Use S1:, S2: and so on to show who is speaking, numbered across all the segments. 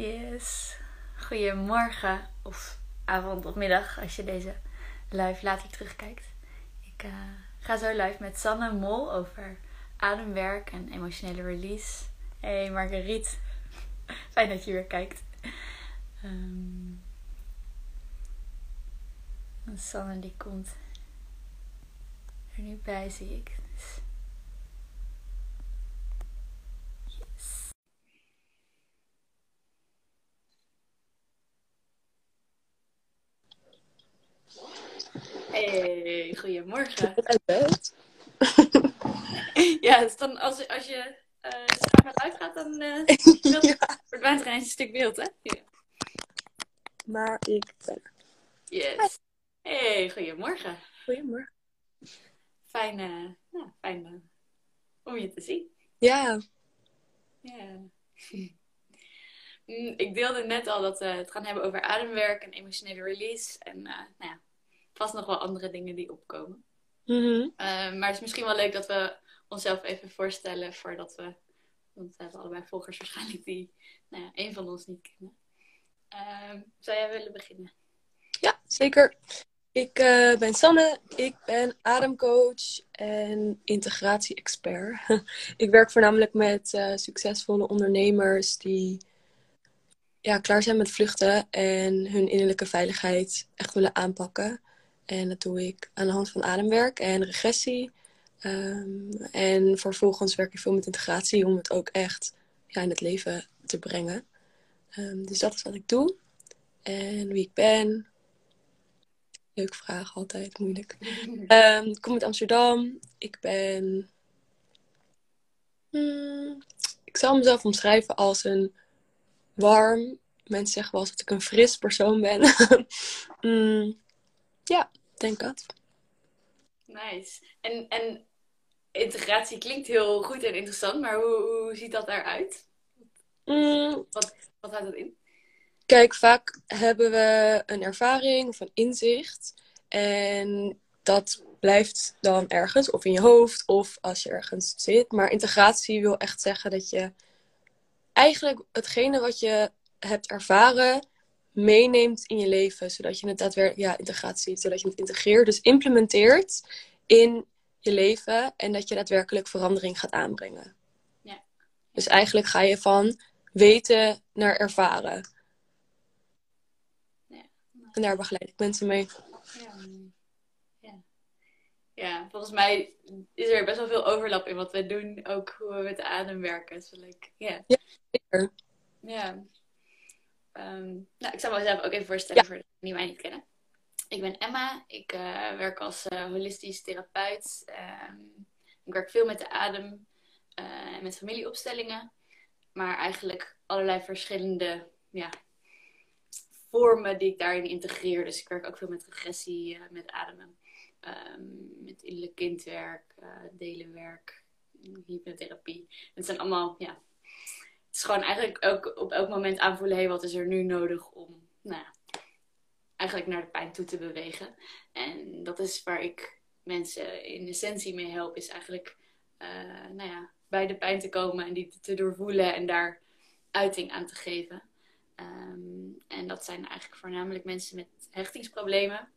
S1: Yes. Goedemorgen of avond of middag als je deze live later terugkijkt. Ik uh, ga zo live met Sanne Mol over ademwerk en emotionele release. Hey Marguerite, fijn dat je weer kijkt. Um, Sanne die komt er nu bij, zie ik. Dus Hey, goedemorgen. ja, dus dan als, als je uh, naar uit gaat, dan uh, ja. verdwijnt er een stuk beeld, hè? Ja.
S2: Maar ik ben
S1: Yes. Hey, goedemorgen.
S2: Goedemorgen.
S1: Fijn, uh, nou, fijn om je te zien.
S2: Ja.
S1: Ja. Mm, ik deelde net al dat we het gaan hebben over ademwerk en emotionele release. En nou ja, vast nog wel andere dingen die opkomen.
S2: Mm
S1: maar het is misschien wel leuk dat we onszelf even voorstellen voordat we. Want we hebben allebei volgers waarschijnlijk die nou ja, een van ons niet kennen. Uh, zou jij willen beginnen?
S2: Ja, zeker. Ik uh, ben Sanne, ik ben ademcoach en integratie-expert. ik werk voornamelijk met uh, succesvolle ondernemers die ja, klaar zijn met vluchten en hun innerlijke veiligheid echt willen aanpakken. En dat doe ik aan de hand van ademwerk en regressie. Um, en vervolgens werk ik veel met integratie om het ook echt ja, in het leven te brengen. Um, dus dat is wat ik doe. En wie ik ben. Leuke vraag, altijd moeilijk. Um, ik kom uit Amsterdam. Ik ben. Hmm, ik zou mezelf omschrijven als een warm. Mensen zeggen wel eens dat ik een fris persoon ben. mm, ja, denk dat.
S1: Nice. En, en integratie klinkt heel goed en interessant, maar hoe, hoe ziet dat eruit?
S2: Mm.
S1: Wat, wat houdt dat in?
S2: Kijk, vaak hebben we een ervaring of een inzicht. En dat blijft dan ergens, of in je hoofd, of als je ergens zit. Maar integratie wil echt zeggen dat je eigenlijk hetgene wat je hebt ervaren, meeneemt in je leven. Zodat je het daadwerkelijk, ja, integratie, zodat je het integreert. Dus implementeert in je leven en dat je daadwerkelijk verandering gaat aanbrengen.
S1: Ja.
S2: Dus eigenlijk ga je van weten naar ervaren.
S1: Ja.
S2: En daar begeleid ik mensen mee.
S1: Ja. ja. Ja, volgens mij is er best wel veel overlap in wat we doen. Ook hoe we met de adem werken. Like, yeah.
S2: Ja, zeker.
S1: Ja. Um, nou, ik zal mezelf ook even voorstellen
S2: Ja.
S1: voor degenen die mij niet kennen. Ik ben Emma. Ik eh, werk als eh, holistisch therapeut. Ehm, ik werk veel met de adem eh, en met familieopstellingen. Maar eigenlijk allerlei verschillende ja, vormen die ik daarin integreer. Dus ik werk ook veel met regressie, met ademen. ehm, met innerlijk kindwerk, delenwerk, hypnotherapie. Het zijn allemaal, ja, is gewoon eigenlijk ook op elk moment aanvoelen, hé, wat is er nu nodig om, nou eigenlijk naar de pijn toe te bewegen. En dat is waar ik mensen in essentie mee help, is eigenlijk, eh, nou ja, bij de pijn te komen en die te doorvoelen en daar uiting aan te geven. Ehm, en dat zijn eigenlijk voornamelijk mensen met hechtingsproblemen.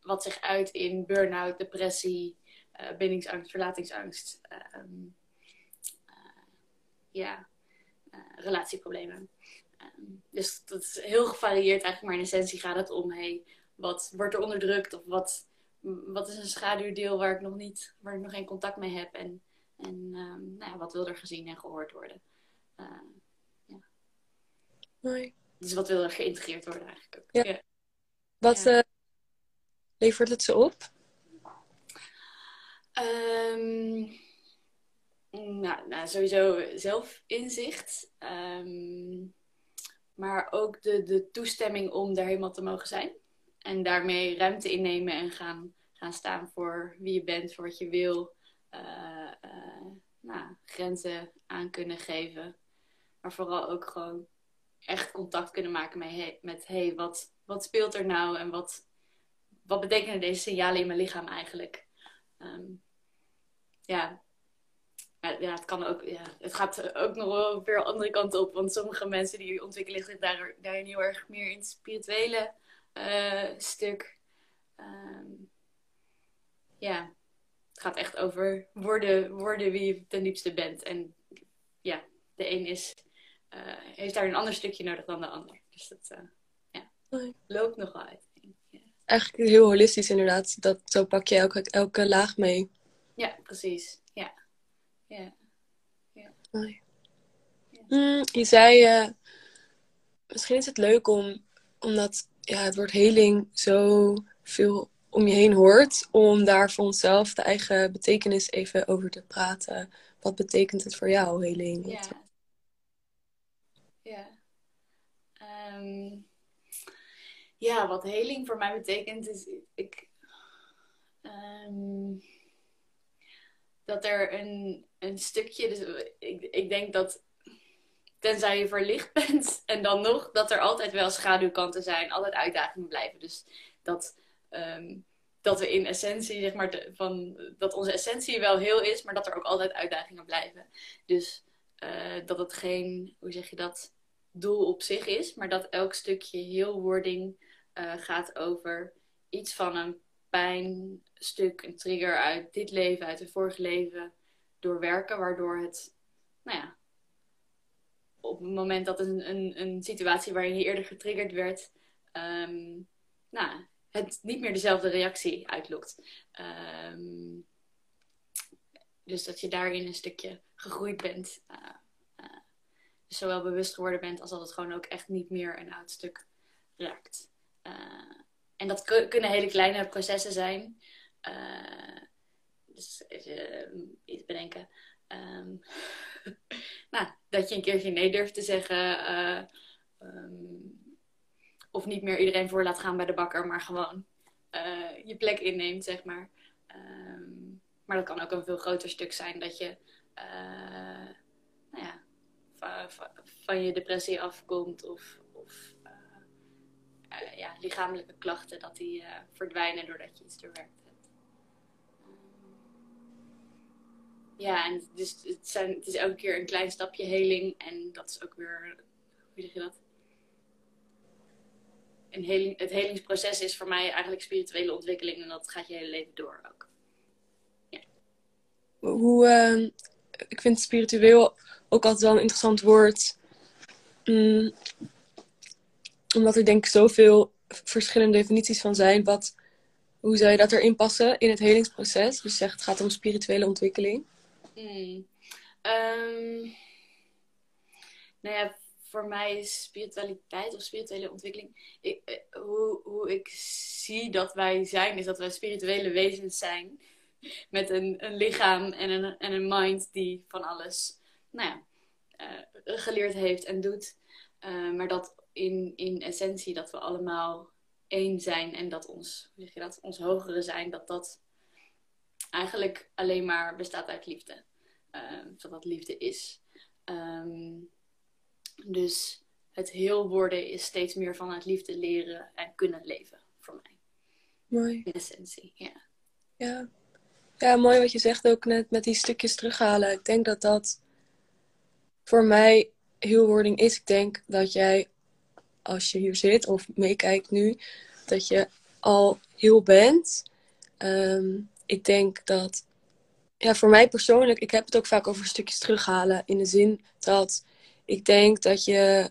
S1: Wat zich uit in burn-out, depressie, eh, bindingsangst, verlatingsangst. ehm, eh, ja, relatieproblemen. Ehm, dus dat is heel gevarieerd eigenlijk, maar in essentie gaat het om, hey, wat wordt er onderdrukt of wat, wat is een schaduwdeel waar ik nog niet, waar ik nog geen contact mee heb en, en ehm, nou ja, wat wil er gezien en gehoord worden. Eh,
S2: Mooi.
S1: dus wat wil er geïntegreerd worden eigenlijk ook.
S2: Ja.
S1: Ja.
S2: Wat
S1: Ja.
S2: eh, levert het ze op?
S1: Ehm, nou, nou, sowieso zelfinzicht. Ehm, maar ook de, de toestemming om er helemaal te mogen zijn. En daarmee ruimte innemen en gaan, gaan staan voor wie je bent, voor wat je wil. Eh, eh, nou, grenzen aan kunnen geven. Maar vooral ook gewoon echt contact kunnen maken met, hey, hey, wat, wat speelt er nou en wat, wat betekenen deze signalen in mijn lichaam eigenlijk? Ehm, ja, ja, het kan ook, ja, het gaat ook nog wel weer andere kant op. Want sommige mensen die ontwikkelen zich daar, daarin heel erg meer in het spirituele uh, stuk. Um, ja, het gaat echt over worden, worden wie je ten diepste bent. En ja, de een is, uh, heeft daar een ander stukje nodig dan de ander. Dus dat uh, ja, loopt nog wel uit. Ja.
S2: Eigenlijk heel holistisch inderdaad. Dat, zo pak je elke, elke laag mee.
S1: Ja, precies. Ja. ja.
S2: ja. Mooi. Mm, je zei, uh, misschien is het leuk om, omdat ja, het woord heling zo veel om je heen hoort, om daar voor onszelf de eigen betekenis even over te praten. Wat betekent het voor jou, heling?
S1: Ja. Ja. Ehm, ja, wat heling voor mij betekent is ik, um, dat er een, een stukje, dus ik, ik denk dat tenzij je verlicht bent en dan nog, dat er altijd wel schaduwkanten zijn, altijd uitdagingen blijven. Dus dat Ehm, dat we in essentie, zeg maar, van, dat onze essentie wel heel is, maar dat er ook altijd uitdagingen blijven. Dus uh, dat het geen, hoe zeg je dat, doel op zich is, maar dat elk stukje heelwording uh, gaat over iets van een pijnstuk, een trigger uit dit leven, uit het vorige leven, doorwerken, waardoor het, nou ja, op het moment dat een, een, een situatie waarin je eerder getriggerd werd, um, nou, het niet meer dezelfde reactie uitlokt. Ehm, dus dat je daarin een stukje gegroeid bent. Uh, dus zowel bewust geworden bent als dat het gewoon ook echt niet meer een oud stuk raakt. Uh, en dat kunnen hele kleine processen zijn. Even iets bedenken. Um, nou, dat je een keertje nee durft te zeggen. Um, of niet meer iedereen voor laat gaan bij de bakker, maar gewoon uh, je plek inneemt, zeg maar. Um, maar dat kan ook een veel groter stuk zijn dat je uh, nou ja, van, je depressie afkomt of, of ja, lichamelijke klachten, dat die verdwijnen doordat je iets doorwerkt hebt. Um, ja, en dus het, zijn, het is elke keer een klein stapje heling en dat is ook weer, hoe zeg je dat? een heling, het helingsproces is voor mij eigenlijk spirituele ontwikkeling en dat gaat je hele leven door ook. Ja.
S2: Hoe, uh, ik vind spiritueel ook altijd wel een interessant woord. Mm, omdat er denk ik zoveel verschillende definities van zijn. Wat, hoe zou je dat erin passen in het helingsproces? Dus je zegt het gaat om spirituele ontwikkeling.
S1: Mm. Um, nou ja, voor mij is spiritualiteit of spirituele ontwikkeling. Ik, eh, hoe, hoe ik zie dat wij zijn, is dat wij spirituele wezens zijn. Met een, een lichaam en een, en een mind die van alles nou ja, uh, geleerd heeft en doet. Uh, maar dat in, in essentie dat we allemaal één zijn en dat ons, zeg je dat, ons hogere zijn, dat dat eigenlijk alleen maar bestaat uit liefde. Uh, dat dat liefde is. Um, dus het heel worden is steeds meer van het liefde leren en kunnen leven voor mij.
S2: Mooi.
S1: In essentie, ja.
S2: Ja. Ja, mooi wat je zegt ook net met die stukjes terughalen. Ik denk dat dat voor mij heel wording is. Ik denk dat jij, als je hier zit of meekijkt nu, dat je al heel bent. Ehm, ik denk dat, ja, voor mij persoonlijk, ik heb het ook vaak over stukjes terughalen. In de zin dat ik denk dat je,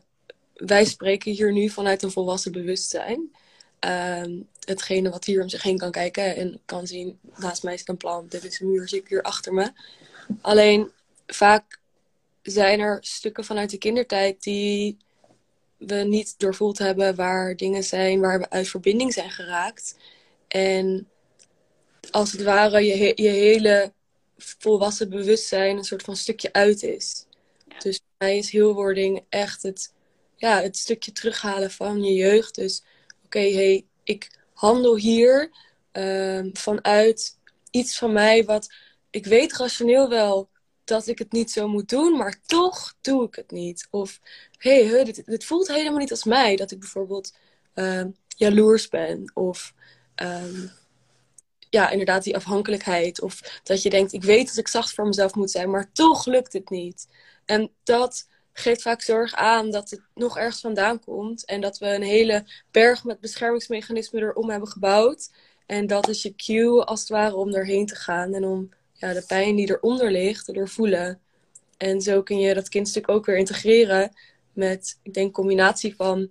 S2: wij spreken hier nu vanuit een volwassen bewustzijn. Um, hetgene wat hier om zich heen kan kijken en kan zien, naast mij zit een plant, dit is een muur, zie ik hier achter me. Alleen vaak zijn er stukken vanuit de kindertijd die we niet doorvoeld hebben, waar dingen zijn waar we uit verbinding zijn geraakt. En als het ware je, je hele volwassen bewustzijn een soort van stukje uit is. Dus mij is heelwording echt het, ja, het stukje terughalen van je jeugd. Dus oké, hey, ik handel hier uh, vanuit iets van mij wat ik weet rationeel wel dat ik het niet zo moet doen, maar toch doe ik het niet. Of hé, hey, dit, dit, voelt helemaal niet als mij. Dat ik bijvoorbeeld uh, jaloers ben of um, ja, inderdaad die afhankelijkheid. Of dat je denkt, ik weet dat ik zacht voor mezelf moet zijn, maar toch lukt het niet. En dat geeft vaak zorg aan dat het nog ergens vandaan komt. En dat we een hele berg met beschermingsmechanismen erom hebben gebouwd. En dat is je cue als het ware om erheen te gaan. En om ja, de pijn die eronder ligt te doorvoelen. En zo kun je dat kindstuk ook weer integreren met, ik denk, combinatie van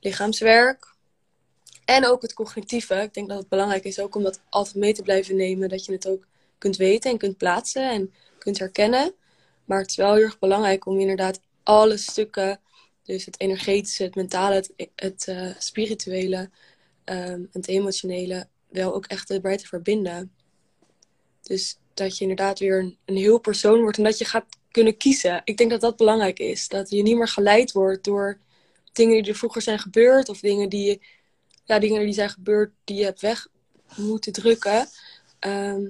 S2: lichaamswerk, en ook het cognitieve. Ik denk dat het belangrijk is ook om dat altijd mee te blijven nemen. Dat je het ook kunt weten en kunt plaatsen en kunt herkennen. Maar het is wel heel erg belangrijk om inderdaad alle stukken, dus het energetische, het mentale, het, het uh, spirituele, um, het emotionele, wel ook echt erbij te verbinden. Dus dat je inderdaad weer een, een heel persoon wordt en dat je gaat kunnen kiezen. Ik denk dat dat belangrijk is. Dat je niet meer geleid wordt door dingen die er vroeger zijn gebeurd of dingen die je ja, dingen die zijn gebeurd die je hebt weg moeten drukken. Ehm,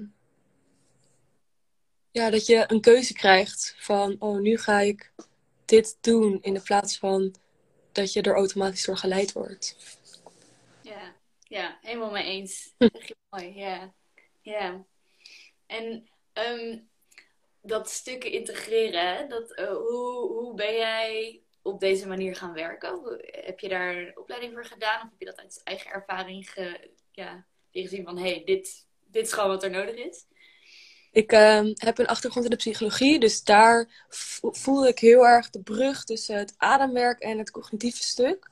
S2: ja, dat je een keuze krijgt van, oh, nu ga ik dit doen in de plaats van dat je er automatisch door geleid wordt.
S1: Ja, ja helemaal mee eens. mooi, ja. ja. En um, dat stukken integreren, dat, uh, hoe, hoe ben jij op deze manier gaan werken? Heb je daar een opleiding voor gedaan? Of heb je dat uit eigen ervaring ge, ja, gezien van... hé, hey, dit, dit is gewoon wat er nodig is?
S2: Ik uh, heb een achtergrond in de psychologie, dus daar voelde ik heel erg de brug tussen het ademwerk en het cognitieve stuk.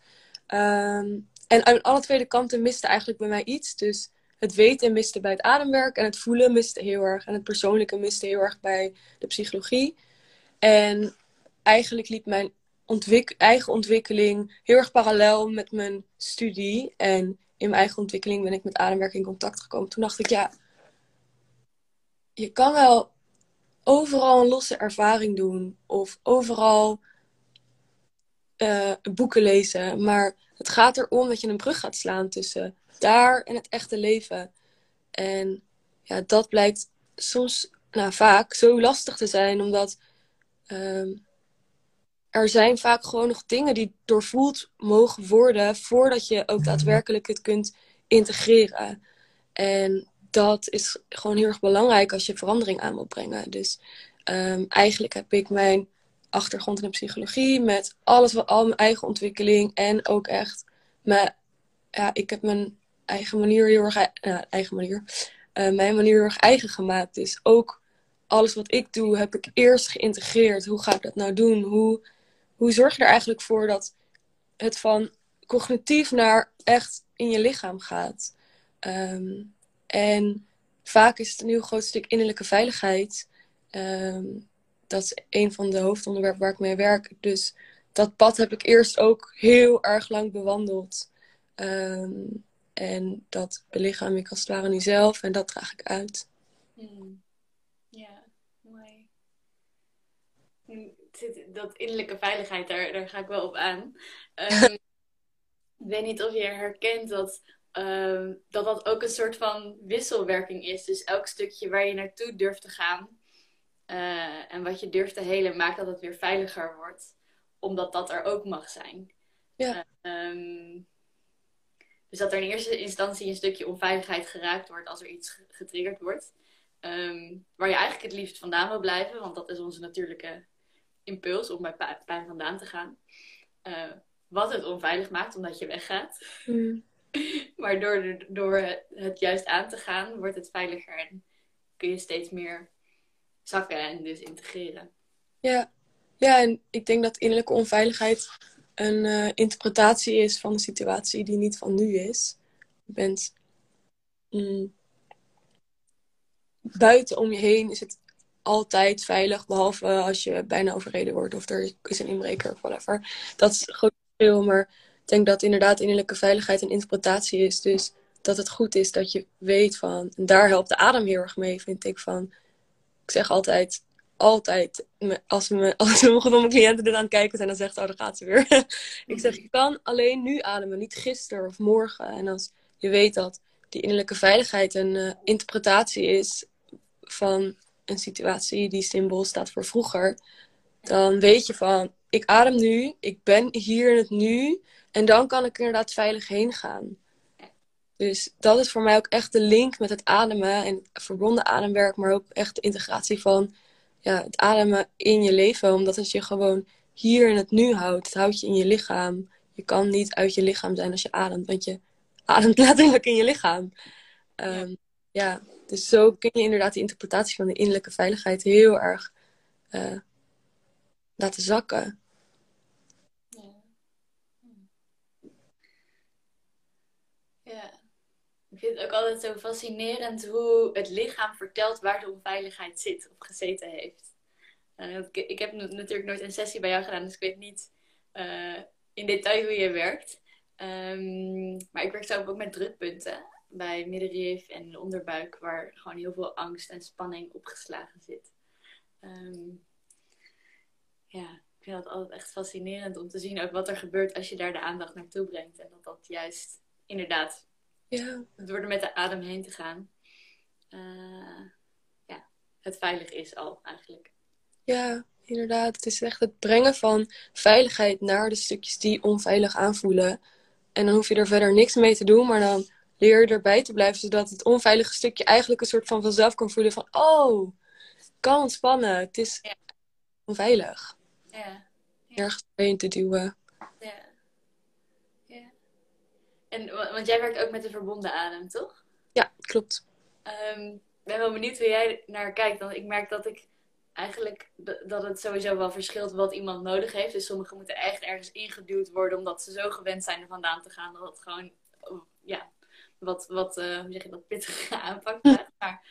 S2: Um, en aan alle twee kanten miste eigenlijk bij mij iets. Dus het weten miste bij het ademwerk en het voelen miste heel erg. En het persoonlijke miste heel erg bij de psychologie. En eigenlijk liep mijn ontwik eigen ontwikkeling heel erg parallel met mijn studie. En in mijn eigen ontwikkeling ben ik met ademwerk in contact gekomen. Toen dacht ik, ja, je kan wel overal een losse ervaring doen. Of overal uh, boeken lezen. Maar het gaat erom dat je een brug gaat slaan tussen daar en het echte leven. En ja, dat blijkt soms, nou vaak, zo lastig te zijn. Omdat... Uh, er zijn vaak gewoon nog dingen die doorvoeld mogen worden voordat je ook daadwerkelijk het kunt integreren. En dat is gewoon heel erg belangrijk als je verandering aan wil brengen. Dus um, eigenlijk heb ik mijn achtergrond in psychologie met alles wat al mijn eigen ontwikkeling en ook echt mijn, ja, ik heb mijn eigen manier heel erg, uh, eigen manier, uh, mijn manier heel erg eigen gemaakt. Dus ook alles wat ik doe heb ik eerst geïntegreerd. Hoe ga ik dat nou doen? Hoe hoe zorg je er eigenlijk voor dat het van cognitief naar echt in je lichaam gaat? Ehm, en vaak is het een heel groot stuk innerlijke veiligheid. Ehm, dat is een van de hoofdonderwerpen waar ik mee werk. Dus dat pad heb ik eerst ook heel erg lang bewandeld. Ehm, en dat belichaam ik als het ware nu zelf en dat draag ik uit.
S1: Hmm. Ja, mooi dat innerlijke veiligheid, daar, daar ga ik wel op aan. Um, ik weet niet of je herkent dat, ehm, dat dat ook een soort van wisselwerking is. Dus elk stukje waar je naartoe durft te gaan uh, en wat je durft te helen, maakt dat het weer veiliger wordt. Omdat dat er ook mag zijn. Ja. Um, dus dat er in eerste instantie een stukje onveiligheid geraakt wordt als er iets getriggerd wordt. Um, waar je eigenlijk het liefst vandaan wil blijven, want dat is onze natuurlijke impuls om bij pijn vandaan te gaan. Uh, wat het onveilig maakt omdat je weggaat. Mm. maar door, door het juist aan te gaan, wordt het veiliger en kun je steeds meer zakken en dus integreren.
S2: Ja, ja en ik denk dat innerlijke onveiligheid een uh, interpretatie is van de situatie die niet van nu is. Je bent mm, buiten om je heen is het altijd veilig, behalve als je bijna overreden wordt of er is een inbreker of whatever. Dat is groot verschil, maar ik denk dat inderdaad innerlijke veiligheid een interpretatie is. Dus dat het goed is dat je weet van, en daar helpt de adem heel erg mee, vind ik van. Ik zeg altijd, altijd, als, me, als sommige van mijn cliënten er aan het kijken zijn, dan zegt, oh, daar gaat ze weer. ik zeg, je kan alleen nu ademen, niet gisteren of morgen. En als je weet dat die innerlijke veiligheid een uh, interpretatie is van een situatie die symbool staat voor vroeger, dan weet je van, ik adem nu, ik ben hier in het nu en dan kan ik inderdaad veilig heen gaan. Dus dat is voor mij ook echt de link met het ademen en verbonden ademwerk, maar ook echt de integratie van ja, het ademen in je leven. Omdat het je gewoon hier in het nu houdt. Het houdt je in je lichaam. Je kan niet uit je lichaam zijn als je ademt, want je ademt letterlijk in je lichaam. Ehm, ja. dus zo kun je inderdaad die interpretatie van de innerlijke veiligheid heel erg uh, laten zakken.
S1: Ja. Ik vind het ook altijd zo fascinerend hoe het lichaam vertelt waar de onveiligheid zit of gezeten heeft. Uh, ik, heb natuurlijk nooit een sessie bij jou gedaan, dus ik weet niet uh, in detail hoe je werkt. Um, maar ik werk zelf ook met drukpunten bij middenrif en de onderbuik, waar gewoon heel veel angst en spanning opgeslagen zit. Um, ja, ik vind dat altijd echt fascinerend om te zien ook wat er gebeurt als je daar de aandacht naartoe brengt. En dat dat juist inderdaad ja. door er met de adem heen te gaan, uh, ja, het veilig is al eigenlijk.
S2: Ja, inderdaad. Het is echt het brengen van veiligheid naar de stukjes die onveilig aanvoelen. En dan hoef je er verder niks mee te doen, maar dan leer erbij te blijven, zodat het onveilige stukje eigenlijk een soort van vanzelf kan voelen van, oh, kan ontspannen. Het is onveilig. Ja. ja. Ergens heen te duwen. Ja.
S1: ja. En, want jij werkt ook met de verbonden adem, toch?
S2: Ja, klopt.
S1: Um, ik ben wel benieuwd hoe jij naar kijkt. Want ik merk dat ik eigenlijk dat het sowieso wel verschilt wat iemand nodig heeft. Dus sommigen moeten echt ergens ingeduwd worden omdat ze zo gewend zijn er vandaan te gaan. Dat het gewoon, ja, wat, wat uh, hoe zeg je dat, pittige aanpak Maar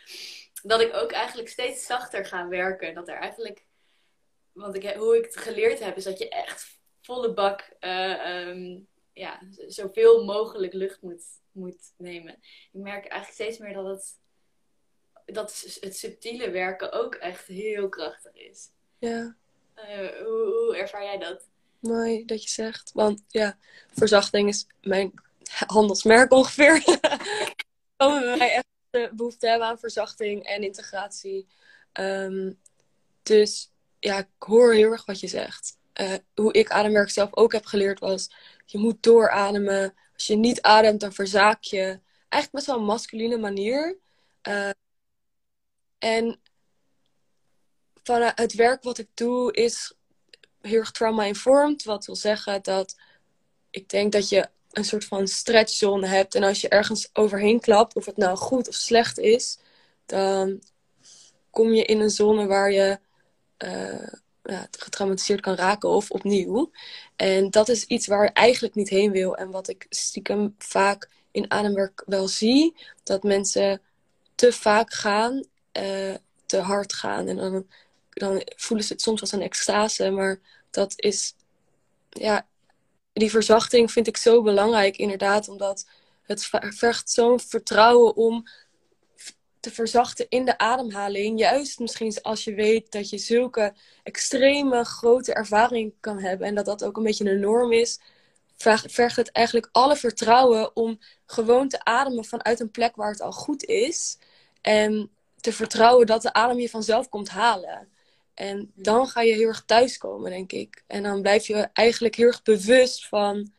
S1: dat ik ook eigenlijk steeds zachter ga werken. Dat er eigenlijk, want ik, hoe ik het geleerd heb, is dat je echt volle bak, uh, um, ja, zoveel mogelijk lucht moet, moet nemen. Ik merk eigenlijk steeds meer dat het dat het subtiele werken ook echt heel krachtig is. Ja. Uh, hoe, hoe ervaar jij dat?
S2: Mooi dat je zegt. Want ja, verzachting is mijn handelsmerk ongeveer. Komen mij echt de behoefte hebben aan verzachting en integratie. Um, dus ja, ik hoor heel erg wat je zegt. Uh, hoe ik ademwerk zelf ook heb geleerd was... je moet doorademen. Als je niet ademt, dan verzaak je. Eigenlijk best wel een masculine manier. Uh, en van het werk wat ik doe is heel erg trauma-informed. Wat wil zeggen dat ik denk dat je een soort van stretchzone hebt. En als je ergens overheen klapt, of het nou goed of slecht is, dan kom je in een zone waar je uh, ja, getraumatiseerd kan raken of opnieuw. En dat is iets waar je eigenlijk niet heen wil. En wat ik stiekem vaak in ademwerk wel zie, dat mensen te vaak gaan uh, te hard gaan. En dan, dan voelen ze het soms als een extase. Maar dat is, ja, die verzachting vind ik zo belangrijk inderdaad. Omdat het vergt zo'n vertrouwen om te verzachten in de ademhaling. Juist misschien als je weet dat je zulke extreme grote ervaring kan hebben. En dat dat ook een beetje een norm is. Vergt het eigenlijk alle vertrouwen om gewoon te ademen vanuit een plek waar het al goed is. En te vertrouwen dat de adem je vanzelf komt halen. En dan ga je heel erg thuiskomen, denk ik. En dan blijf je eigenlijk heel erg bewust van: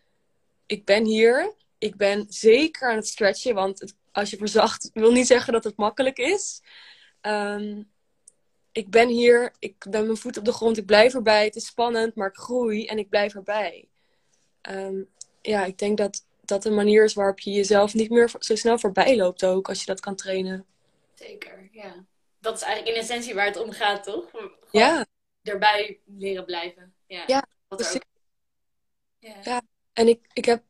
S2: ik ben hier. Ik ben zeker aan het stretchen, want als je verzacht, wil niet zeggen dat het makkelijk is. Ehm, ik ben hier, ik ben mijn voet op de grond, ik blijf erbij. Het is spannend, maar ik groei en ik blijf erbij. Ehm, ja, ik denk dat dat een manier is waarop je jezelf niet meer zo snel voorbij loopt ook, als je dat kan trainen.
S1: Zeker, ja. Dat is eigenlijk in essentie waar het om gaat, toch? Ja. Erbij leren blijven. Ja, ja,
S2: ook... ja. ja. en ik, ik heb...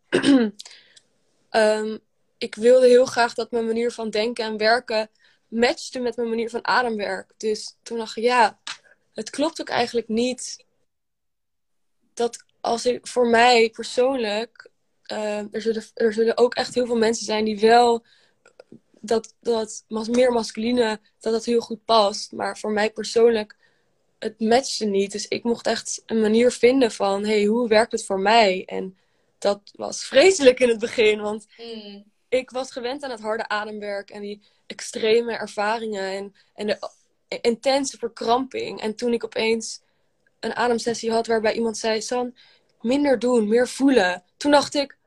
S2: um, ik wilde heel graag dat mijn manier van denken en werken matchte met mijn manier van ademwerk. Dus toen dacht ik, ja, het klopt ook eigenlijk niet dat als ik voor mij persoonlijk, uh, er, zullen, er zullen ook echt heel veel mensen zijn die wel dat, dat meer masculine, dat dat heel goed past. Maar voor mij persoonlijk, het matchte niet. Dus ik mocht echt een manier vinden van, hey, hoe werkt het voor mij? En dat was vreselijk in het begin, want mm. ik was gewend aan het harde ademwerk en die extreme ervaringen en, en de intense verkramping. En toen ik opeens een ademsessie had waarbij iemand zei, San, minder doen, meer voelen. Toen dacht ik,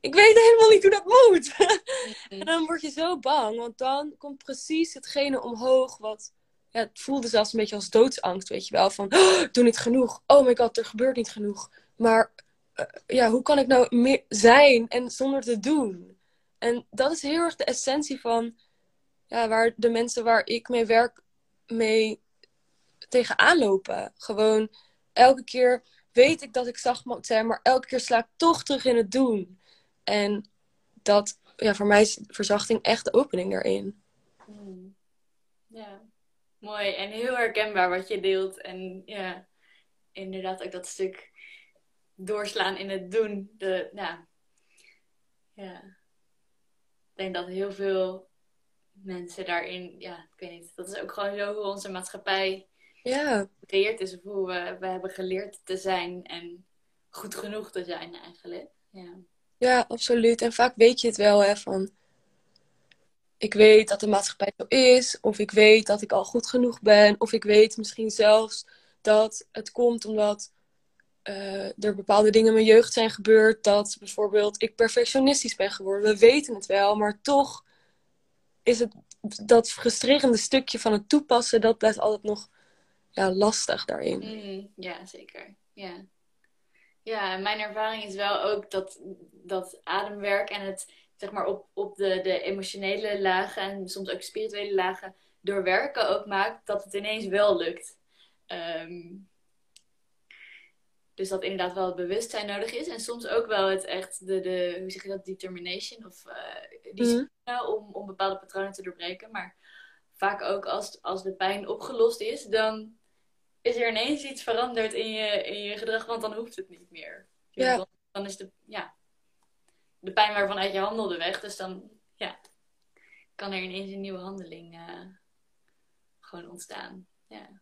S2: ik weet helemaal niet hoe dat moet. en dan word je zo bang, want dan komt precies hetgene omhoog wat... Het voelde zelfs een beetje als doodsangst, weet je wel. Van, oh, doe niet genoeg. Oh my god, er gebeurt niet genoeg. Maar eh, ja, hoe kan ik nou meer zijn en zonder te doen? En dat is heel erg de essentie van ja, waar de mensen waar ik mee werk mee tegenaan lopen. Gewoon elke keer weet ik dat ik zacht moet zijn, maar elke keer sla ik toch terug in het doen. En dat, ja, voor mij is verzachting echt de opening daarin.
S1: Hmm. Ja, mooi en heel herkenbaar wat je deelt. En ja, inderdaad ook dat stuk doorslaan in het doen. De, nou, ja. Ik denk dat heel veel mensen daarin, ja, ik weet niet. Dat is ook gewoon zo hoe onze maatschappij
S2: ja.
S1: gecreëerd is. Of hoe we, we hebben geleerd te zijn en goed genoeg te zijn eigenlijk. Ja.
S2: ja, absoluut. En vaak weet je het wel, hè, van... Ik weet dat de maatschappij zo is, of ik weet dat ik al goed genoeg ben, of ik weet misschien zelfs dat het komt omdat uh, er bepaalde dingen in mijn jeugd zijn gebeurd. Dat bijvoorbeeld ik perfectionistisch ben geworden. We weten het wel, maar toch is het dat frustrerende stukje van het toepassen, dat blijft altijd nog ja, lastig daarin.
S1: Mm, ja, zeker. Ja. ja, mijn ervaring is wel ook dat, dat ademwerk en het zeg maar op, op de, de emotionele lagen en soms ook spirituele lagen doorwerken ook maakt dat het ineens wel lukt. Um, dus dat inderdaad wel het bewustzijn nodig is. En soms ook wel het echt, de, de hoe zeg je dat, determination of uh, discipline mm. om, om bepaalde patronen te doorbreken. Maar vaak ook als, als de pijn opgelost is, dan is er ineens iets veranderd in je, in je gedrag, want dan hoeft het niet meer.
S2: Ja. Dan,
S1: dan is de, ja, de pijn waarvan uit je handelde weg. Dus dan ja, kan er ineens een nieuwe handeling uh, gewoon ontstaan. Ja.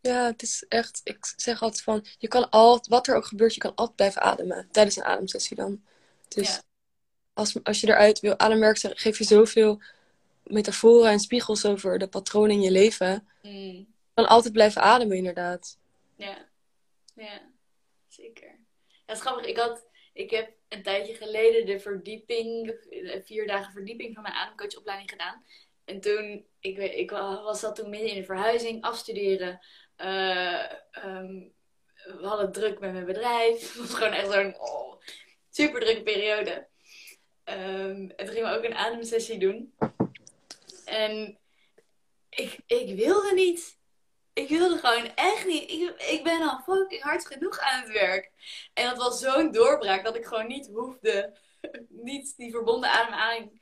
S2: Ja, het is echt, ik zeg altijd van, je kan altijd, wat er ook gebeurt, je kan altijd blijven ademen tijdens een ademsessie dan. Dus als, als je eruit wil ademwerk, geef je zoveel metaforen en spiegels over de patronen in je leven. Mm. Je kan altijd blijven ademen, inderdaad.
S1: Ja, ja, zeker. Ja, het is grappig, ik, had, ik heb een tijdje geleden de verdieping, de vier dagen verdieping van mijn ademcoachopleiding gedaan. En toen, ik, ik was dat toen midden in de verhuizing, afstuderen. Uh, um, we hadden druk met mijn bedrijf. Het was gewoon echt zo'n oh, super drukke periode. Um, en toen gingen we ook een ademsessie doen. En ik, ik wilde niet. Ik wilde gewoon echt niet. Ik, ik ben al fucking hard genoeg aan het werk. En dat was zo'n doorbraak dat ik gewoon niet hoefde. Niet die verbonden adem aan,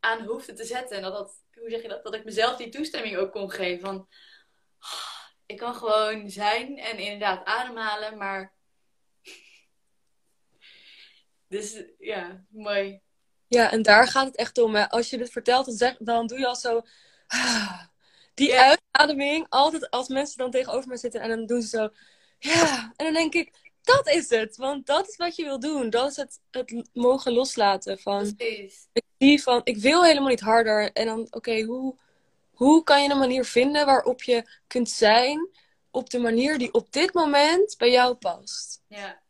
S1: aan hoefde te zetten. En dat, dat, hoe zeg je dat? Dat ik mezelf die toestemming ook kon geven. Van, ik kan gewoon zijn en inderdaad ademhalen, maar. Dus ja, mooi.
S2: Ja, en daar gaat het echt om. Hè. Als je dit vertelt, dan, zeg, dan doe je al zo. Die uitademing, altijd als mensen dan tegenover me zitten en dan doen ze zo. Ja, en dan denk ik, dat is het. Want dat is wat je wil doen. Dat is het, het mogen loslaten. Van,
S1: Precies.
S2: Ik zie van, ik wil helemaal niet harder. En dan, oké, hoe, hoe kan je een manier vinden waarop je kunt zijn op de manier die op dit moment bij jou past?
S1: Ja.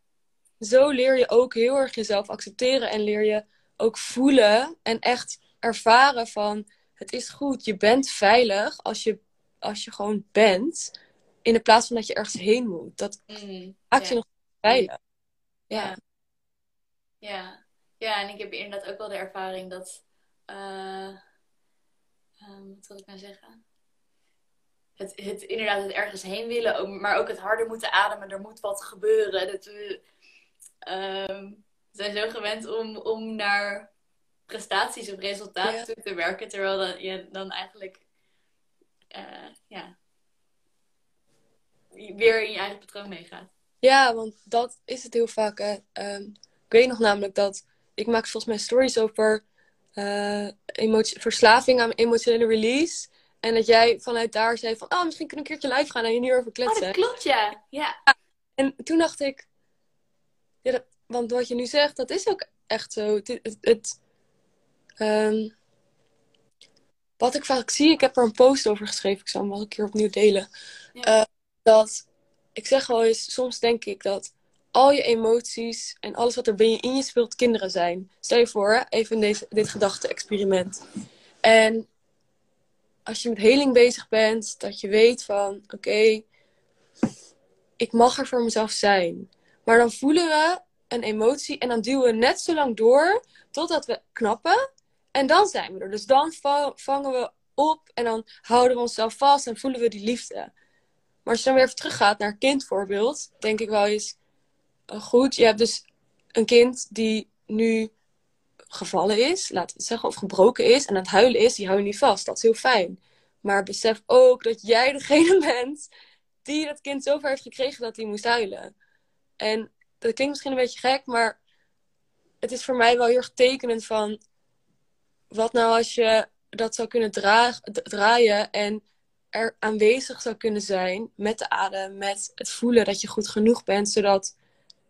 S2: Zo leer je ook heel erg jezelf accepteren en leer je ook voelen en echt ervaren van het is goed, je bent veilig als je, als je gewoon bent, in de plaats van dat je ergens heen moet. Dat mm, maakt je nog veilig.
S1: Ja. ja. Ja, en ik heb inderdaad ook wel de ervaring dat. Uh, um, wat wil ik nou zeggen? Het, het, inderdaad het ergens heen willen, maar ook het harder moeten ademen. Er moet wat gebeuren. Dat we uh, zijn zo gewend om, om naar prestaties of resultaten toe te werken. Terwijl dan, je dan eigenlijk uh, ja, weer in je eigen patroon meegaat.
S2: Ja, want dat is het heel vaak. Hè. Um, ik weet nog namelijk dat ik maak volgens mij stories over uh, verslaving aan emotionele release. En dat jij vanuit daar zei van, oh, misschien kunnen we een keertje live gaan en je nu over kletsen.
S1: Oh, dat klopt, ja. ja.
S2: En toen dacht ik, ja, dat, want wat je nu zegt, dat is ook echt zo. Het, het, um, wat ik vaak zie, ik heb er een post over geschreven, ik zal hem wel een keer opnieuw delen. Ja. Uh, dat, ik zeg wel eens, soms denk ik dat al je emoties en alles wat er binnen in je speelt kinderen zijn. Stel je voor, even deze, dit gedachte-experiment. En als je met heling bezig bent, dat je weet van oké, ik mag er voor mezelf zijn. Maar dan voelen we een emotie en dan duwen we net zo lang door totdat we knappen. En dan zijn we er. Dus dan vangen we op en dan houden we onszelf vast en voelen we die liefde. Maar als je dan weer teruggaat naar kindvoorbeeld, denk ik wel eens, oh, goed, je hebt dus een kind die nu gevallen is, laten we zeggen, of gebroken is en het huilen is, die hou je niet vast. Dat is heel fijn. Maar besef ook dat jij degene bent die dat kind zover heeft gekregen dat hij moest huilen. En dat klinkt misschien een beetje gek, maar het is voor mij wel heel erg tekenend van wat nou als je dat zou kunnen draaien en er aanwezig zou kunnen zijn met de adem, met het voelen dat je goed genoeg bent, zodat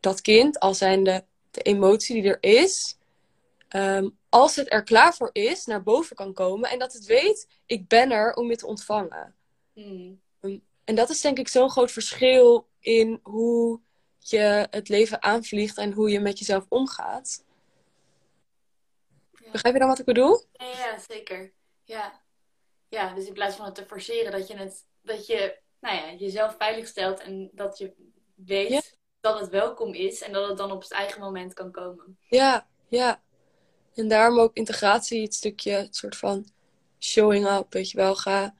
S2: dat kind, al zijn de, de emotie die er is, ehm, als het er klaar voor is, naar boven kan komen en dat het weet, ik ben er om je te ontvangen. Hmm. Ehm, en dat is denk ik zo'n groot verschil in hoe je het leven aanvliegt en hoe je met jezelf omgaat. Begrijp je dan wat ik bedoel?
S1: Ja, zeker. Ja. ja, dus in plaats van het te forceren, dat je, het, dat je nou ja, jezelf veilig stelt en dat je weet dat het welkom is en dat het dan op het eigen moment kan komen.
S2: Ja, ja. En daarom ook integratie, het stukje, het soort van showing up, weet je wel. Ga,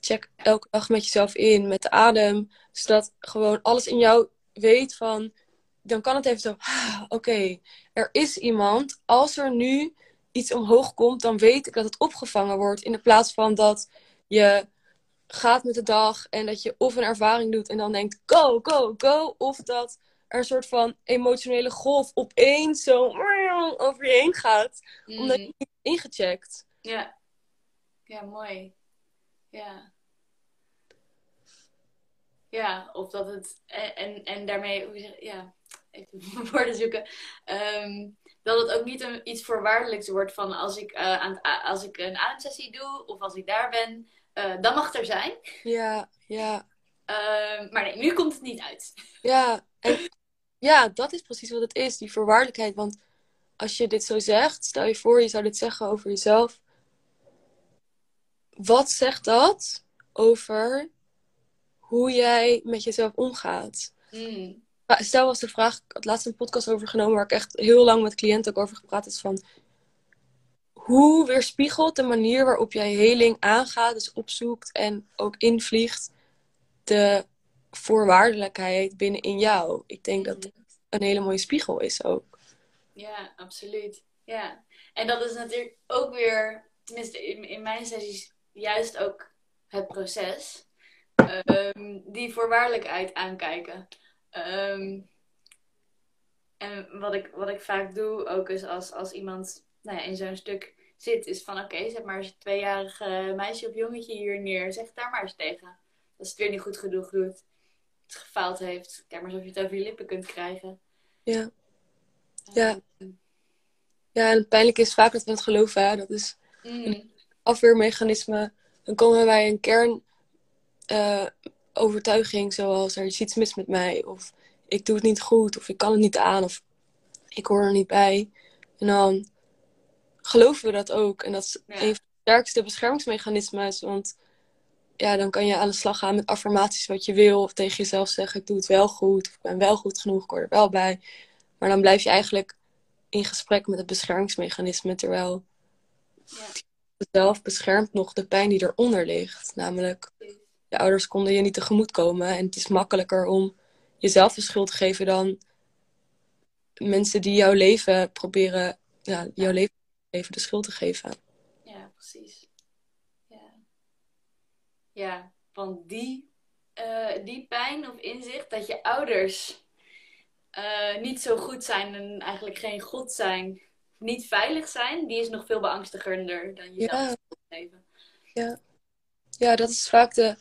S2: check elke dag met jezelf in, met de adem, zodat gewoon alles in jou weet van, dan kan het even zo, ah, oké, er is iemand, als er nu iets omhoog komt, dan weet ik dat het opgevangen wordt. In de plaats van dat je gaat met de dag en dat je of een ervaring doet en dan denkt go, go, go. Of dat er een soort van emotionele golf opeens zo over je heen gaat. Omdat mm. je niet ingecheckt.
S1: Ja. Ja, mooi. Ja. Ja, of dat het. En, en daarmee, ja, even woorden zoeken. Um, dat het ook niet een, iets voorwaardelijks wordt van als ik, uh, aan als ik een ademsessie doe of als ik daar ben, uh, dan mag het er zijn.
S2: Ja, ja.
S1: Uh, maar nee, nu komt het niet uit.
S2: Ja, en, ja, dat is precies wat het is, die voorwaardelijkheid. Want als je dit zo zegt, stel je voor, je zou dit zeggen over jezelf. Wat zegt dat over hoe jij met jezelf omgaat? Mm stel was de vraag, ik had laatst een podcast over genomen waar ik echt heel lang met cliënten ook over gepraat is van hoe weerspiegelt de manier waarop jij heling aangaat, dus opzoekt en ook invliegt de voorwaardelijkheid binnenin jou. Ik denk dat het een hele mooie spiegel is ook.
S1: Ja, absoluut. Ja. En dat is natuurlijk ook weer, tenminste in, in mijn sessies, juist ook het proces. Um, die voorwaardelijkheid aankijken. Ehm, en wat ik, wat ik vaak doe, ook is als, als iemand nou ja, in zo'n stuk zit, is van oké, okay, zet maar eens een tweejarige meisje of jongetje hier neer. Zeg het daar maar eens tegen. Als het weer niet goed genoeg doet. Het gefaald heeft. Kijk maar eens of je het over je lippen kunt krijgen.
S2: Ja. Ja. Ehm. Ja, en pijnlijk is vaak dat we het geloven. Hè? Dat is mm. een afweermechanisme. Dan komen we bij een kern uh, overtuiging zoals er is iets mis met mij of ik doe het niet goed of ik kan het niet aan of ik hoor er niet bij. En dan geloven we dat ook. En dat is een van de sterkste beschermingsmechanismes. Want ja, dan kan je aan de slag gaan met affirmaties wat je wil. Of tegen jezelf zeggen, ik doe het wel goed. Of ik ben wel goed genoeg, ik hoor er wel bij. Maar dan blijf je eigenlijk in gesprek met het beschermingsmechanisme. Terwijl ja. zelf beschermt nog de pijn die eronder ligt. Namelijk je ouders konden je niet tegemoet komen. En het is makkelijker om jezelf de schuld te geven dan mensen die jouw leven proberen, ja, jouw leven even de schuld te geven.
S1: Ja, precies. Ja, ja want die, uh, die pijn of inzicht dat je ouders uh, niet zo goed zijn en eigenlijk geen God zijn, niet veilig zijn, die is nog veel beangstigender dan jezelf ja. leven.
S2: Ja. ja, dat is vaak de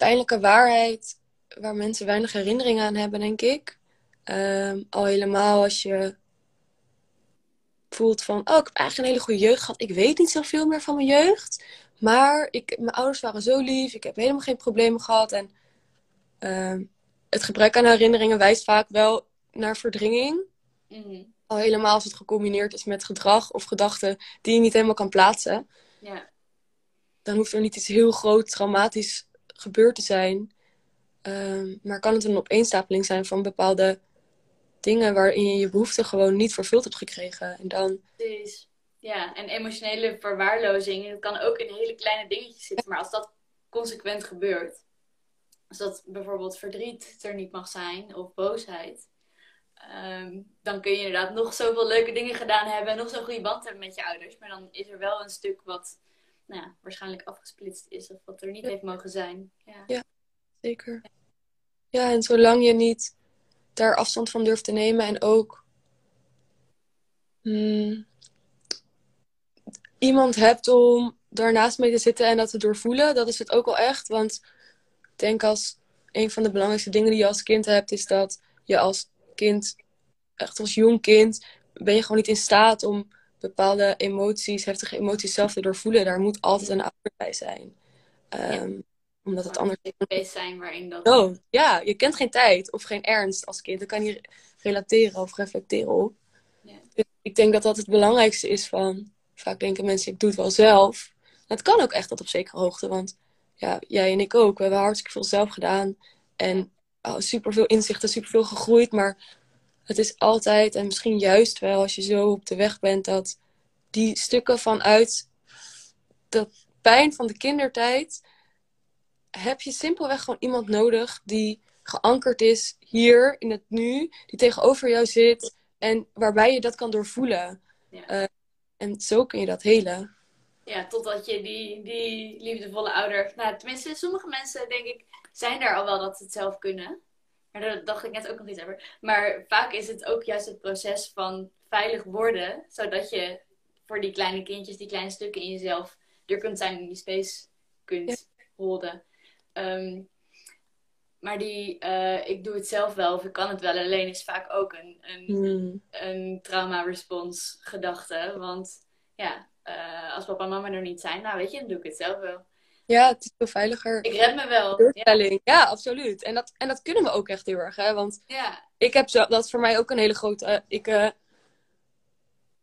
S2: pijnlijke waarheid waar mensen weinig herinnering aan hebben, denk ik. Ehm, al helemaal als je voelt van, oh, ik heb eigenlijk een hele goede jeugd gehad. Ik weet niet zoveel meer van mijn jeugd. Maar ik, mijn ouders waren zo lief. Ik heb helemaal geen problemen gehad. En ehm, het gebrek aan herinneringen wijst vaak wel naar verdringing.
S1: Mhm.
S2: Al helemaal als het gecombineerd is met gedrag of gedachten die je niet helemaal kan plaatsen.
S1: Ja.
S2: Dan hoeft er niet iets heel groot traumatisch gebeurd te zijn. Ehm, maar kan het een opeenstapeling zijn van bepaalde dingen waarin je je behoeften gewoon niet vervuld hebt gekregen. En dan,
S1: Precies. Ja, en emotionele verwaarlozing, dat kan ook in hele kleine dingetjes zitten. Maar als dat consequent gebeurt, als dat bijvoorbeeld verdriet er niet mag zijn of boosheid, ehm, dan kun je inderdaad nog zoveel leuke dingen gedaan hebben en nog zo'n goede band hebben met je ouders. Maar dan is er wel een stuk wat nou ja, waarschijnlijk afgesplitst is of wat er niet heeft mogen zijn. Ja.
S2: Ja. zeker. Ja, en zolang je niet daar afstand van durft te nemen en ook hmm, iemand hebt om daarnaast mee te zitten en dat te doorvoelen, dat is het ook al echt. Want ik denk als een van de belangrijkste dingen die je als kind hebt, is dat je als kind, echt als jong kind, ben je gewoon niet in staat om bepaalde emoties, heftige emoties zelf te doorvoelen. Daar moet altijd een ouder bij zijn. Ehm, omdat het anders
S1: Een zijn waarin dat.
S2: Oh, ja, je kent geen tijd of geen ernst als kind. Dan kan je relateren of reflecteren op.
S1: Ja.
S2: Dus ik denk dat dat het belangrijkste is van... Vaak denken mensen, ik doe het wel zelf. Het kan ook echt tot op zekere hoogte. Want ja, jij en ik ook. We hebben hartstikke veel zelf gedaan. En oh, superveel inzichten, superveel gegroeid. Maar het is altijd, en misschien juist wel als je zo op de weg bent... dat die stukken vanuit dat pijn van de kindertijd heb je simpelweg gewoon iemand nodig die geankerd is hier in het nu, die tegenover jou zit en waarbij je dat kan doorvoelen.
S1: Ja.
S2: Uh, en zo kun je dat helen.
S1: Ja, totdat je die, die liefdevolle ouder. Nou, tenminste, sommige mensen, denk ik, zijn daar al wel dat ze het zelf kunnen. Maar daar dacht ik net ook nog iets over. Maar vaak is het ook juist het proces van veilig worden, zodat je voor die kleine kindjes, die kleine stukken in jezelf, er kunt zijn in die space kunt ja. holden. Um, maar die, uh, ik doe het zelf wel of ik kan het wel alleen, is vaak ook een, een,
S2: Hmm.
S1: een trauma-response gedachte. Want ja, uh, als papa en mama er niet zijn, nou weet je, dan doe ik het zelf wel.
S2: Ja, het is veel veiliger.
S1: Ik red me wel.
S2: Ja. ja, absoluut. En dat, en dat kunnen we ook echt heel erg, hè. Want
S1: ja.
S2: ik heb zo, dat is voor mij ook een hele grote... Uh, ik,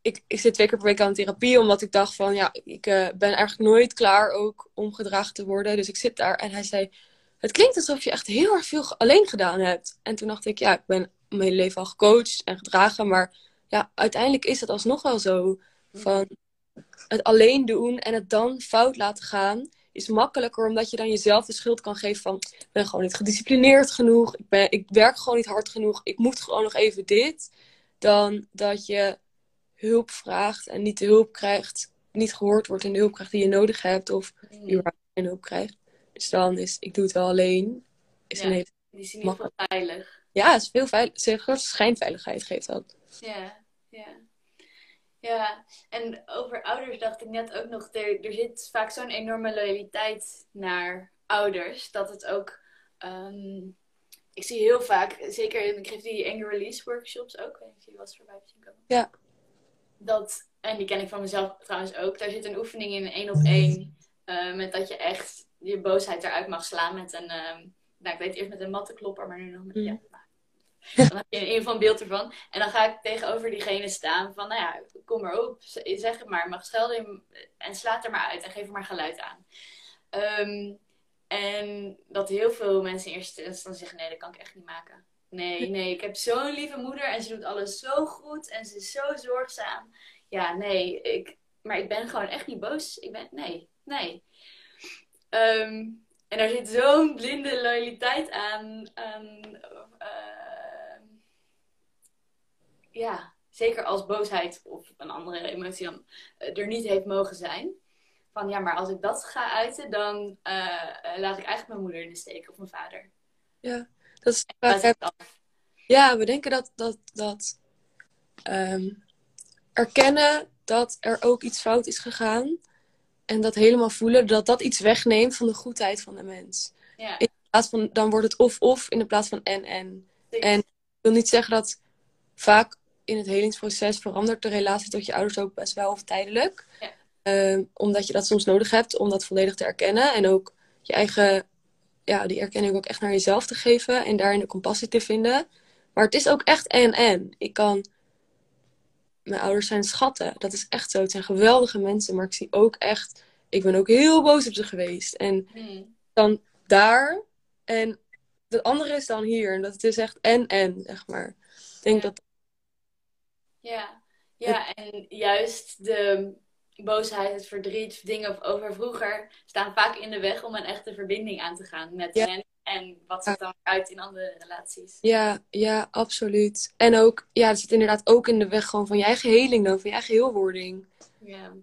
S2: ik, ik zit twee keer per week aan therapie, omdat ik dacht van, ja, ik ben eigenlijk nooit klaar ook om gedragen te worden. Dus ik zit daar en hij zei het klinkt alsof je echt heel erg veel alleen gedaan hebt. En toen dacht ik, ja, ik ben mijn hele leven al gecoacht en gedragen. Maar ja, uiteindelijk is het alsnog wel zo. Van het alleen doen en het dan fout laten gaan is makkelijker. Omdat je dan jezelf de schuld kan geven van... Ik ben gewoon niet gedisciplineerd genoeg. Ik, ben, ik werk gewoon niet hard genoeg. Ik moet gewoon nog even dit. Dan dat je hulp vraagt en niet de hulp krijgt. Niet gehoord wordt en de hulp krijgt die je nodig hebt. Of überhaupt geen hulp krijgt. Dus dan is, ik doe het wel alleen. Is
S1: ja,
S2: een hele
S1: die is in ieder geval veilig.
S2: Ja, het is veel veilig. Grote schijnveiligheid geeft dat.
S1: Ja, ja. Ja, en over ouders dacht ik net ook nog, er, er zit vaak zo'n enorme loyaliteit naar ouders, dat het ook, um, ik zie heel vaak, zeker, ik geef die anger release workshops ook, ik je wat voorbij zien komen.
S2: Ja.
S1: Dat, en die ken ik van mezelf trouwens ook, daar zit een oefening in één op één, uh, met dat je echt je boosheid eruit mag slaan met een, um, nou ik weet eerst met een mattenklopper, maar nu nog met,
S2: Mm.
S1: ja, dan heb je een beeld ervan. En dan ga ik tegenover diegene staan van, nou ja, kom maar op, zeg het maar, mag schelden en slaat er maar uit en geef er maar geluid aan. Um, en dat heel veel mensen in eerste instantie zeggen, nee, dat kan ik echt niet maken. Nee, nee, ik heb zo'n lieve moeder en ze doet alles zo goed en ze is zo zorgzaam. Ja, nee, ik, maar ik ben gewoon echt niet boos. Ik ben, nee, nee. Um, en daar zit zo'n blinde loyaliteit aan. aan uh, ja, zeker als boosheid of een andere emotie dan uh, er niet heeft mogen zijn. Van ja, maar als ik dat ga uiten, dan uh, laat ik eigenlijk mijn moeder in de steek of mijn vader.
S2: Ja, dat is vaak. Ja, we denken dat, dat, dat um, erkennen dat er ook iets fout is gegaan. En dat helemaal voelen, dat dat iets wegneemt van de goedheid van de mens.
S1: Ja.
S2: In plaats van, dan wordt het of-of in de plaats van en-en. En ik wil niet zeggen dat vaak in het helingsproces verandert de relatie tot je ouders ook best wel of tijdelijk.
S1: Ja.
S2: Um, omdat je dat soms nodig hebt om dat volledig te erkennen. En ook je eigen, ja, die erkenning ook echt naar jezelf te geven. En daarin de compassie te vinden. Maar het is ook echt en-en. Ik kan... Mijn ouders zijn schatten. Dat is echt zo. Het zijn geweldige mensen. Maar ik zie ook echt... Ik ben ook heel boos op ze geweest. En
S1: Hmm.
S2: dan daar. En het andere is dan hier. En dat het is echt en-en, zeg maar. Ik denk
S1: Ja.
S2: dat...
S1: Ja. ja, en juist de boosheid, het verdriet, dingen over vroeger staan vaak in de weg om een echte verbinding aan te gaan met
S2: Ja.
S1: hen. En wat zich dan uit in andere relaties.
S2: Ja, ja, absoluut. En ook... Ja, het zit inderdaad ook in de weg gewoon van je eigen heling dan. Van je eigen heelwording.
S1: Ja.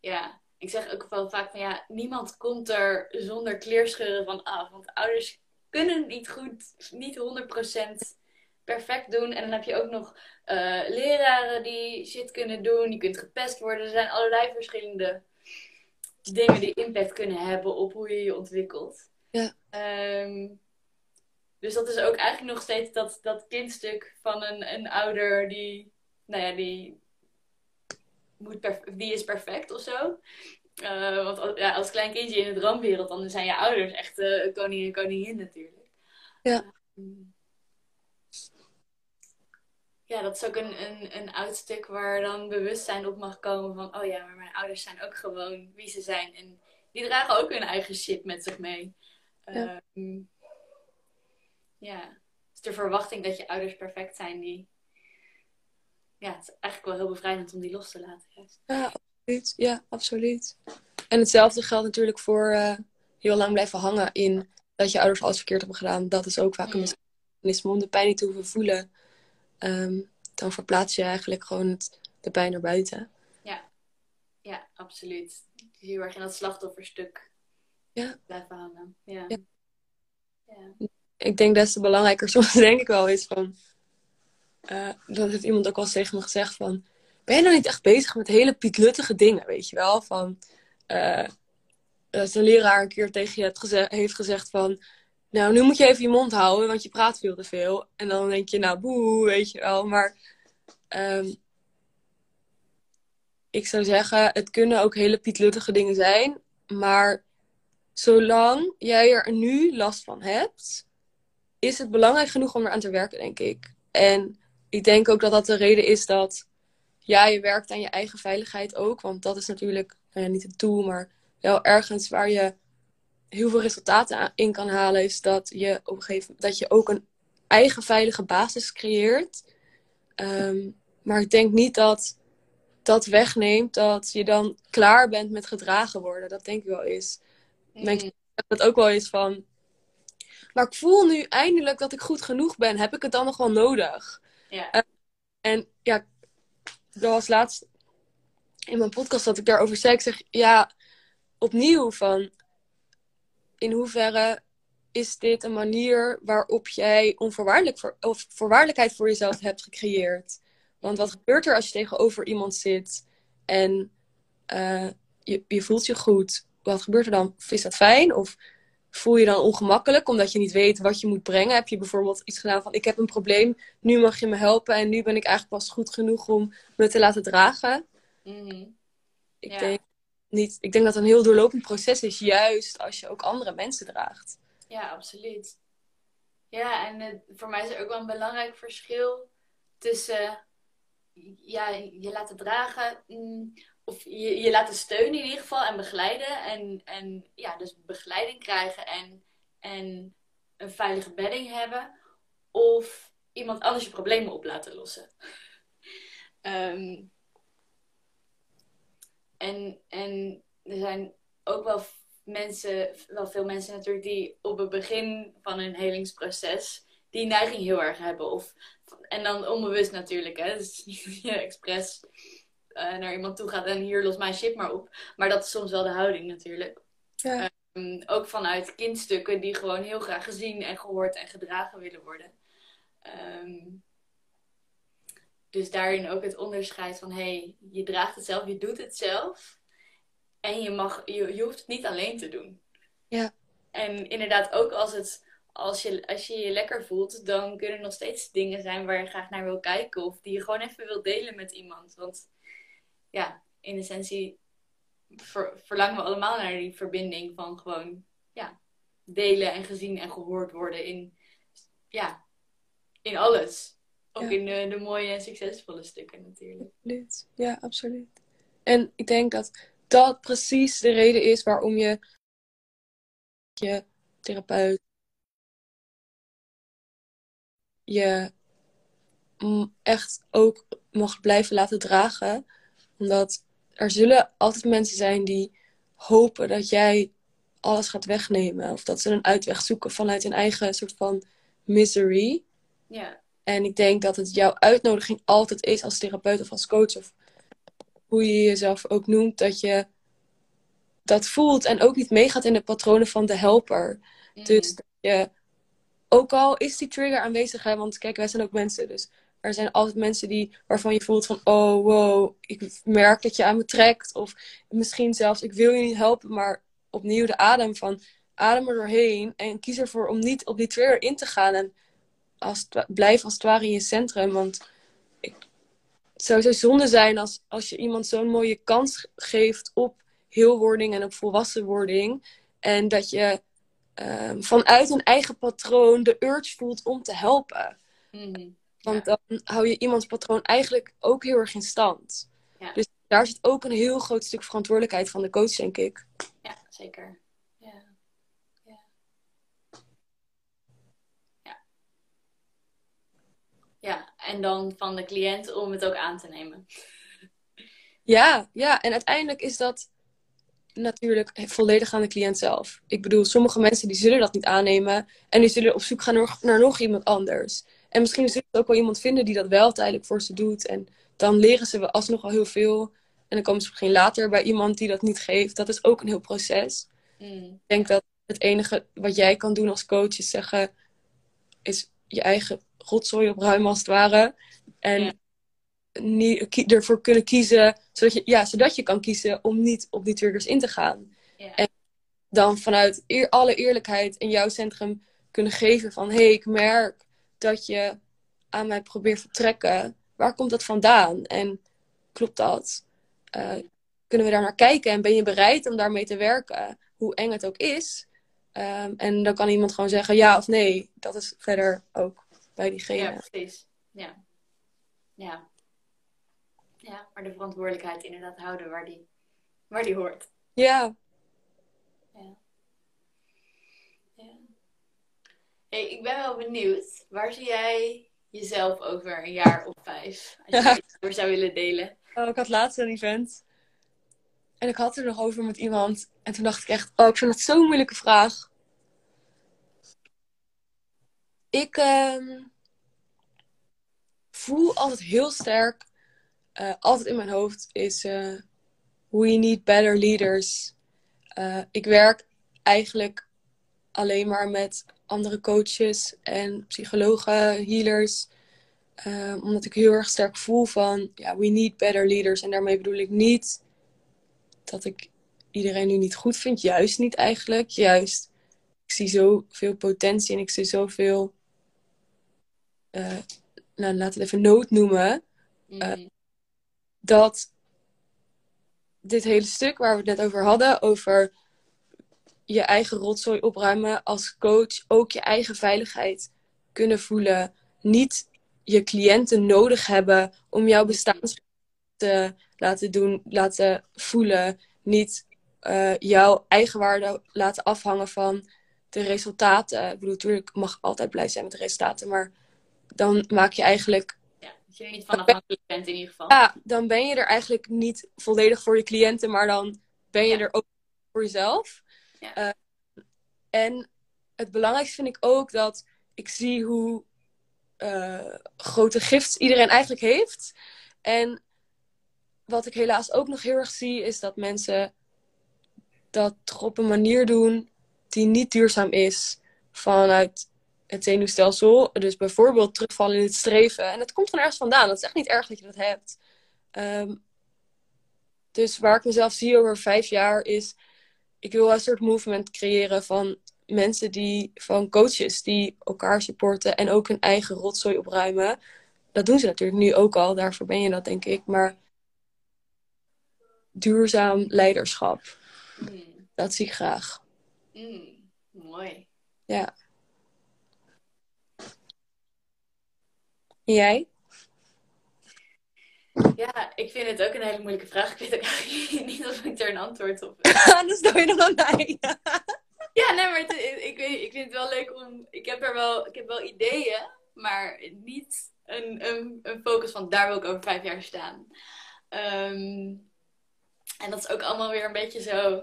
S1: ja, ik zeg ook wel vaak van ja, niemand komt er zonder kleerscheuren van af. Want ouders kunnen niet goed, niet 100% perfect doen. En dan heb je ook nog eh, leraren die shit kunnen doen. Je kunt gepest worden. Er zijn allerlei verschillende dingen die impact kunnen hebben op hoe je je ontwikkelt.
S2: Ja.
S1: Ehm, dus dat is ook eigenlijk nog steeds dat, dat kindstuk van een, een ouder die, nou ja, die, moet die is perfect of zo. Eh, want als, ja, als klein kindje in de droomwereld, dan zijn je ouders echt eh, koning en koningin natuurlijk.
S2: Ja.
S1: Mm. Ja, dat is ook een, een, een oud stuk waar dan bewustzijn op mag komen van, oh ja, maar mijn ouders zijn ook gewoon wie ze zijn. En die dragen ook hun eigen shit met zich mee.
S2: Ja.
S1: Ehm, ja. Dus de verwachting dat je ouders perfect zijn, die... Ja, het is eigenlijk wel heel bevrijdend om die los te laten. Juist.
S2: Ja, absoluut. Ja, absoluut. En hetzelfde geldt natuurlijk voor eh, heel lang blijven hangen in dat je ouders alles verkeerd hebben gedaan. Dat is ook vaak een
S1: Mm.
S2: mechanisme om de pijn niet te hoeven voelen. Ehm, dan verplaats je eigenlijk gewoon het, de pijn naar buiten.
S1: Ja, absoluut. Dus heel erg in dat slachtofferstuk
S2: Ja.
S1: blijven hangen. Ja.
S2: Ja.
S1: Ja.
S2: Ik denk des te belangrijker soms denk ik wel is van... eh, dat heeft iemand ook al eens tegen me gezegd van... Ben je nou niet echt bezig met hele pietluttige dingen, weet je wel? Van... eh, dat een leraar een keer tegen je heeft gezegd van... Nou, nu moet je even je mond houden, want je praat veel te veel. En dan denk je, nou, boe, weet je wel. Maar ehm, ik zou zeggen, het kunnen ook hele pietluttige dingen zijn. Maar zolang jij er nu last van hebt, is het belangrijk genoeg om eraan te werken, denk ik. En ik denk ook dat dat de reden is dat ja, je werkt aan je eigen veiligheid ook. Want dat is natuurlijk nou niet het doel, maar wel ergens waar je heel veel resultaten in kan halen, is dat je op een gegeven dat je ook een eigen veilige basis creëert. Ehm, maar ik denk niet dat dat wegneemt dat je dan klaar bent met gedragen worden. Dat denk ik wel eens. Denk
S1: Mm.
S2: Dat ook wel is van. Maar ik voel nu eindelijk dat ik goed genoeg ben. Heb ik het dan nog wel nodig?
S1: Ja.
S2: En ja, dat was laatst in mijn podcast dat ik daarover zei. Ik zeg ja, opnieuw van. In hoeverre is dit een manier waarop jij onvoorwaardelijk voor, of voorwaardelijkheid voor jezelf hebt gecreëerd? Want wat gebeurt er als je tegenover iemand zit en eh, je, je voelt je goed? Wat gebeurt er dan? Is dat fijn? Of voel je dan ongemakkelijk omdat je niet weet wat je moet brengen? Heb je bijvoorbeeld iets gedaan van ik heb een probleem, nu mag je me helpen en nu ben ik eigenlijk pas goed genoeg om me te laten dragen?
S1: Mhm.
S2: Ik,
S1: Ja.
S2: denk, niet, ik denk dat het een heel doorlopend proces is, juist als je ook andere mensen draagt.
S1: Ja, absoluut. Ja, en voor mij is er ook wel een belangrijk verschil tussen ja, je laten dragen mm, of je, je laten steunen in ieder geval en begeleiden. En, en ja, dus begeleiding krijgen en, en een veilige bedding hebben. Of iemand anders je problemen op laten lossen. Ehm, en, en er zijn ook wel mensen, wel veel mensen natuurlijk, die op het begin van hun helingsproces die neiging heel erg hebben. Of, en dan onbewust natuurlijk, hè. Dus niet expres eh, naar iemand toe gaat en hier los mijn shit maar op. Maar dat is soms wel de houding natuurlijk.
S2: Ja.
S1: Ehm, ook vanuit kindstukken die gewoon heel graag gezien en gehoord en gedragen willen worden. Ehm, dus daarin ook het onderscheid van, hé, hey, je draagt het zelf, je doet het zelf. En je, mag, je, je hoeft het niet alleen te doen.
S2: Ja.
S1: En inderdaad, ook als, het, als, je, als je je lekker voelt, dan kunnen er nog steeds dingen zijn waar je graag naar wil kijken. Of die je gewoon even wil delen met iemand. Want ja, in essentie ver, verlangen we allemaal naar die verbinding van gewoon ja, delen en gezien en gehoord worden in, ja, in alles. Ook in de, de mooie en succesvolle stukken natuurlijk.
S2: Absoluut. Ja, absoluut. En ik denk dat dat precies de reden is waarom je je therapeut je echt ook mag blijven laten dragen. Omdat er zullen altijd mensen zijn die hopen dat jij alles gaat wegnemen. Of dat ze een uitweg zoeken vanuit hun eigen soort van misery.
S1: Ja,
S2: En ik denk dat het jouw uitnodiging altijd is als therapeut of als coach of hoe je jezelf ook noemt, dat je dat voelt en ook niet meegaat in de patronen van de helper.
S1: Mm.
S2: Dus dat je, ook al is die trigger aanwezig, hè, want kijk, wij zijn ook mensen, dus er zijn altijd mensen die, waarvan je voelt van, oh wow, ik merk dat je aan me trekt. Of misschien zelfs, ik wil je niet helpen, maar opnieuw de adem van, adem er doorheen en kies ervoor om niet op die trigger in te gaan. En als het blijf als het ware in je centrum, want ik, het zou zo zonde zijn als, als je iemand zo'n mooie kans geeft op heelwording en op volwassenwording. En dat je ehm, vanuit een eigen patroon de urge voelt om te helpen.
S1: Mhm.
S2: Want dan hou je iemands patroon eigenlijk ook heel erg in stand.
S1: Ja.
S2: Dus daar zit ook een heel groot stuk verantwoordelijkheid van de coach, denk ik.
S1: Ja, zeker. Ja. Ja. Ja. Ja, en dan van de cliënt om het ook aan te nemen.
S2: Ja, ja, en uiteindelijk is dat natuurlijk volledig aan de cliënt zelf. Ik bedoel, sommige mensen die zullen dat niet aannemen en die zullen op zoek gaan naar, naar nog iemand anders. En misschien zullen ze ook wel iemand vinden die dat wel tijdelijk voor ze doet. En dan leren ze alsnog al heel veel. En dan komen ze misschien later bij iemand die dat niet geeft. Dat is ook een heel proces.
S1: Mm.
S2: Ik denk dat het enige wat jij kan doen als coach is zeggen, is je eigen rotzooi opruimen als het ware. En
S1: Ja.
S2: niet, ervoor kunnen kiezen, zodat je, ja, zodat je kan kiezen om niet op die triggers in te gaan.
S1: Ja.
S2: En dan vanuit eer, alle eerlijkheid in jouw centrum kunnen geven van, hé, hey, ik merk dat je aan mij probeert te trekken. Waar komt dat vandaan? En klopt dat? Eh, kunnen we daar naar kijken? En ben je bereid om daarmee te werken? Hoe eng het ook is. Ehm, en dan kan iemand gewoon zeggen ja of nee. Dat is verder ook bij diegene.
S1: Ja, precies. Ja. Ja. Ja, maar de verantwoordelijkheid inderdaad houden waar die, waar die hoort.
S2: Ja.
S1: Ja. Hey, ik ben wel benieuwd. Waar zie jij jezelf over een jaar of vijf? Als je
S2: Ja.
S1: iets over zou willen delen.
S2: Oh, ik had laatst een event. En ik had er nog over met iemand. En toen dacht ik echt, oh, ik vind het zo'n moeilijke vraag. Ik ehm, voel altijd heel sterk, eh, altijd in mijn hoofd, is eh, we need better leaders. Eh, ik werk eigenlijk alleen maar met andere coaches en psychologen, healers. Omdat ik heel erg sterk voel van, ja, we need better leaders. En daarmee bedoel ik niet dat ik iedereen nu niet goed vind. Juist niet eigenlijk. Juist, ik zie zoveel potentie en ik zie zoveel, eh nou, laten we het even nood noemen.
S1: Mm.
S2: Dat dit hele stuk waar we het net over hadden, over je eigen rotzooi opruimen als coach, ook je eigen veiligheid kunnen voelen. Niet je cliënten nodig hebben om jouw bestaansrecht te laten doen, laten voelen. Niet eh, jouw eigen waarde laten afhangen van de resultaten. Ik bedoel, natuurlijk mag altijd blij zijn met de resultaten, maar dan maak je eigenlijk
S1: ja, dat je er niet van afhankelijk bent in ieder geval.
S2: ja, dan ben je er eigenlijk niet volledig voor je cliënten, maar dan ben je
S1: Ja.
S2: er ook voor jezelf.
S1: Ja.
S2: Eh, en het belangrijkste vind ik ook dat ik zie hoe eh, grote gifts iedereen eigenlijk heeft. En wat ik helaas ook nog heel erg zie, is dat mensen dat op een manier doen die niet duurzaam is vanuit het zenuwstelsel. Dus bijvoorbeeld terugvallen in het streven. En dat komt van ergens vandaan. Dat is echt niet erg dat je dat hebt. Ehm, dus waar ik mezelf zie over vijf jaar is... Ik wil een soort movement creëren van mensen die... Van coaches die elkaar supporten en ook hun eigen rotzooi opruimen. Dat doen ze natuurlijk nu ook al. Daarvoor ben je dat, denk ik. Maar duurzaam leiderschap.
S1: Mm.
S2: Dat zie ik graag.
S1: Mm. Mooi.
S2: Ja. Jij?
S1: Ja, ik vind het ook een hele moeilijke vraag. Ik weet ook eigenlijk niet of ik er een antwoord op
S2: Anders doe je nog aan mij.
S1: ja, nee, maar ik, ik vind het wel leuk om... Ik heb er wel, ik heb wel ideeën, maar niet een, een, een focus van daar wil ik over vijf jaar staan. Ehm, en dat is ook allemaal weer een beetje zo...